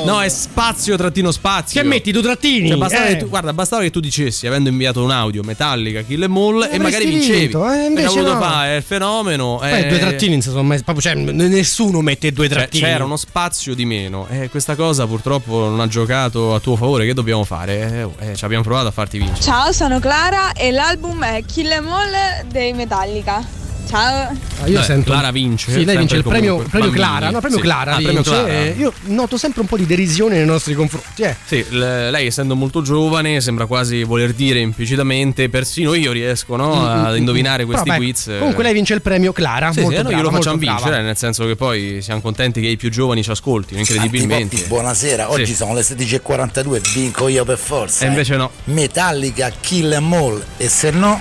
S3: no, è spazio trattino spazio.
S4: Che metti due trattini?
S3: Cioè, bastava
S4: Eh.
S3: tu, guarda, bastava che tu dicessi, avendo inviato un audio Metallica, Kill Em All, e
S4: avresti
S3: magari vincevi.
S4: vinto, eh, invece
S3: voluto
S4: no.
S3: fare il fenomeno.
S4: Poi
S3: eh,
S4: due trattini mai. Proprio, cioè, nessuno mette due
S3: cioè,
S4: trattini.
S3: c'era uno spazio di meno e questa cosa purtroppo non ha giocato a tuo favore. Che dobbiamo fare? Eh, eh, ci abbiamo provato a farti vincere.
S22: Ciao, sono Clara e l'album è Kill Em All dei Metallica. Ciao.
S4: Ah, io
S3: Dai,
S4: sento.
S3: Clara vince,
S4: Sì, lei vince il premio, premio. Clara. No, premio
S3: Sì.
S4: Clara
S3: Ah,
S4: vince.
S3: premio Clara.
S4: e io noto sempre un po' di derisione nei nostri confronti. Eh.
S3: Sì, l- lei essendo molto giovane sembra quasi voler dire implicitamente, persino io riesco no,
S4: Mm,
S3: ad
S4: mm,
S3: indovinare
S4: mm.
S3: questi
S4: Però, beh,
S3: quiz.
S4: Comunque lei vince il premio Clara.
S3: Sì,
S4: molto
S3: sì, noi
S4: brava,
S3: glielo facciamo
S4: molto brava.
S3: vincere, nel senso che poi siamo contenti che i più giovani ci ascoltino, incredibilmente.
S23: Antipoppi, buonasera, oggi
S3: Sì.
S23: sono le 16.42, vinco io per forza.
S3: E invece no.
S23: Metallica, Kill Em All, e se no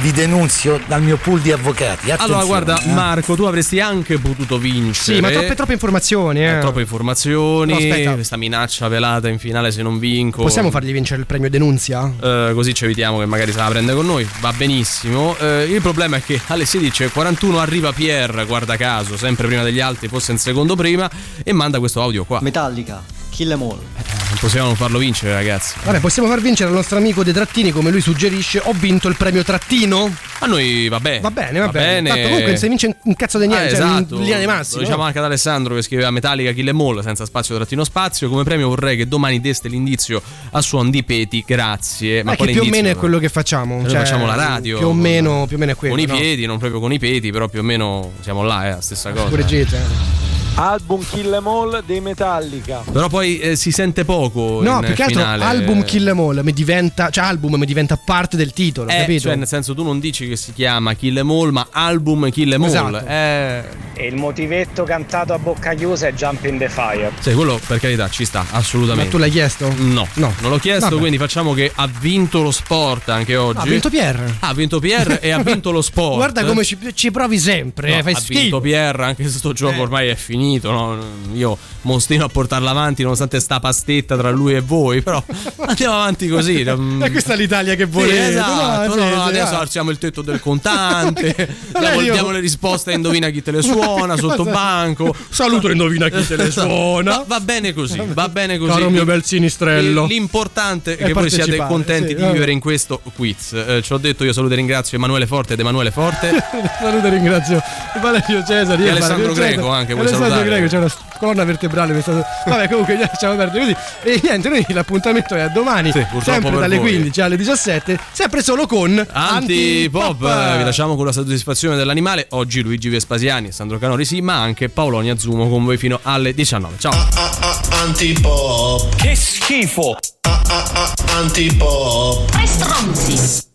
S23: vi denunzio dal mio pool di avvocati.
S3: Allora,
S23: Attenzione,
S3: guarda,
S23: eh.
S3: Marco, tu avresti anche potuto vincere.
S4: Sì, ma troppe, troppe informazioni. Eh.
S3: Eh, troppe informazioni.
S4: No, aspetta.
S3: questa minaccia velata in finale se non vinco.
S4: Possiamo fargli vincere il premio denunzia?
S3: Eh, così ci evitiamo che magari se la prende con noi. Va benissimo. Eh, il problema è che alle 16.41 arriva Pierre, guarda caso, sempre prima degli altri, forse in secondo prima, e manda questo audio qua.
S24: Metallica, Kill Em All.
S3: Non possiamo non farlo vincere, ragazzi.
S4: Vabbè, possiamo far vincere al nostro amico De Trattini, come lui suggerisce. Ho vinto il premio Trattino.
S3: A noi va bene.
S4: Va bene, va, bene. Tanto comunque se vince un cazzo di niente,
S3: Ah,
S4: cioè,
S3: esatto.
S4: in linea di massimo.
S3: Lo diciamo anche ad Alessandro che scriveva Metallica Kill Em All senza spazio trattino spazio. Come premio vorrei che domani deste l'indizio a suon di peti, grazie. Ma
S4: Ma che
S3: quale
S4: più o meno è quello che facciamo.
S3: Noi
S4: cioè,
S3: facciamo la radio.
S4: Più o meno, più o meno è quello.
S3: Con i
S4: no?
S3: piedi, non proprio con i peti, però più o meno siamo là, è la stessa cosa.
S4: Correggete.
S25: Album Kill Em All dei Metallica.
S3: Però poi eh, si sente poco.
S4: No,
S3: in
S4: più che altro
S3: finale.
S4: album Kill Em All mi diventa, cioè album mi diventa parte del titolo,
S3: Eh,
S4: capito?
S3: cioè, nel senso, tu non dici che si chiama Kill Em All, ma album Kill Em All.
S4: Esatto.
S3: Eh,
S26: E il motivetto cantato a bocca chiusa è Jump in the Fire.
S3: sì, quello per carità ci sta, assolutamente.
S4: Ma tu l'hai chiesto?
S3: No,
S4: No.
S3: non l'ho chiesto,
S4: Vabbè.
S3: quindi facciamo che ha vinto lo sport anche oggi.
S4: Ha vinto Pierre.
S3: Ha vinto Pierre e ha vinto lo sport.
S4: Guarda come ci, ci provi sempre,
S3: No,
S4: eh, fai
S3: ha
S4: schifo.
S3: vinto Pierre, anche se sto gioco
S4: Eh.
S3: ormai è finito. No? Io mostino a portarla avanti nonostante sta pastetta tra lui e voi. Però andiamo avanti così.
S4: E questa è l'Italia che
S3: Sì,
S4: volete.
S3: esatto,
S4: no,
S3: no,
S4: sì, sì,
S3: adesso
S4: ah.
S3: alziamo il tetto del contante, diamo,
S4: io-
S3: diamo le risposte a indovina chi te le suona sotto banco.
S4: Saluto indovina chi te le suona.
S3: Va, va bene così, va bene così.
S4: Caro mio bel sinistrello.
S3: L'importante è che voi siate contenti
S4: sì,
S3: di vivere in questo quiz. Eh, ci ho detto, io saluto e ringrazio Emanuele Forte ed Emanuele Forte.
S4: Saluto e ringrazio Valerio Cesari
S3: E Alessandro Greco anche, vuoi
S4: Alessandro
S3: salutare?
S4: Greco c'è una colonna vertebrale stato- Vabbè comunque lasciamo perdere così E niente noi l'appuntamento è a domani
S3: purtroppo
S4: Sempre dalle
S3: voi.
S4: 15 alle 17 Sempre solo con
S3: Antipop, vi lasciamo con la soddisfazione dell'animale. Oggi Luigi Vespasiani Sandro Canori sì, ma anche Paolonia Zumo con voi fino alle 19. Ciao.
S2: Antipop. Che schifo. Antipop.
S9: Tre stronzi.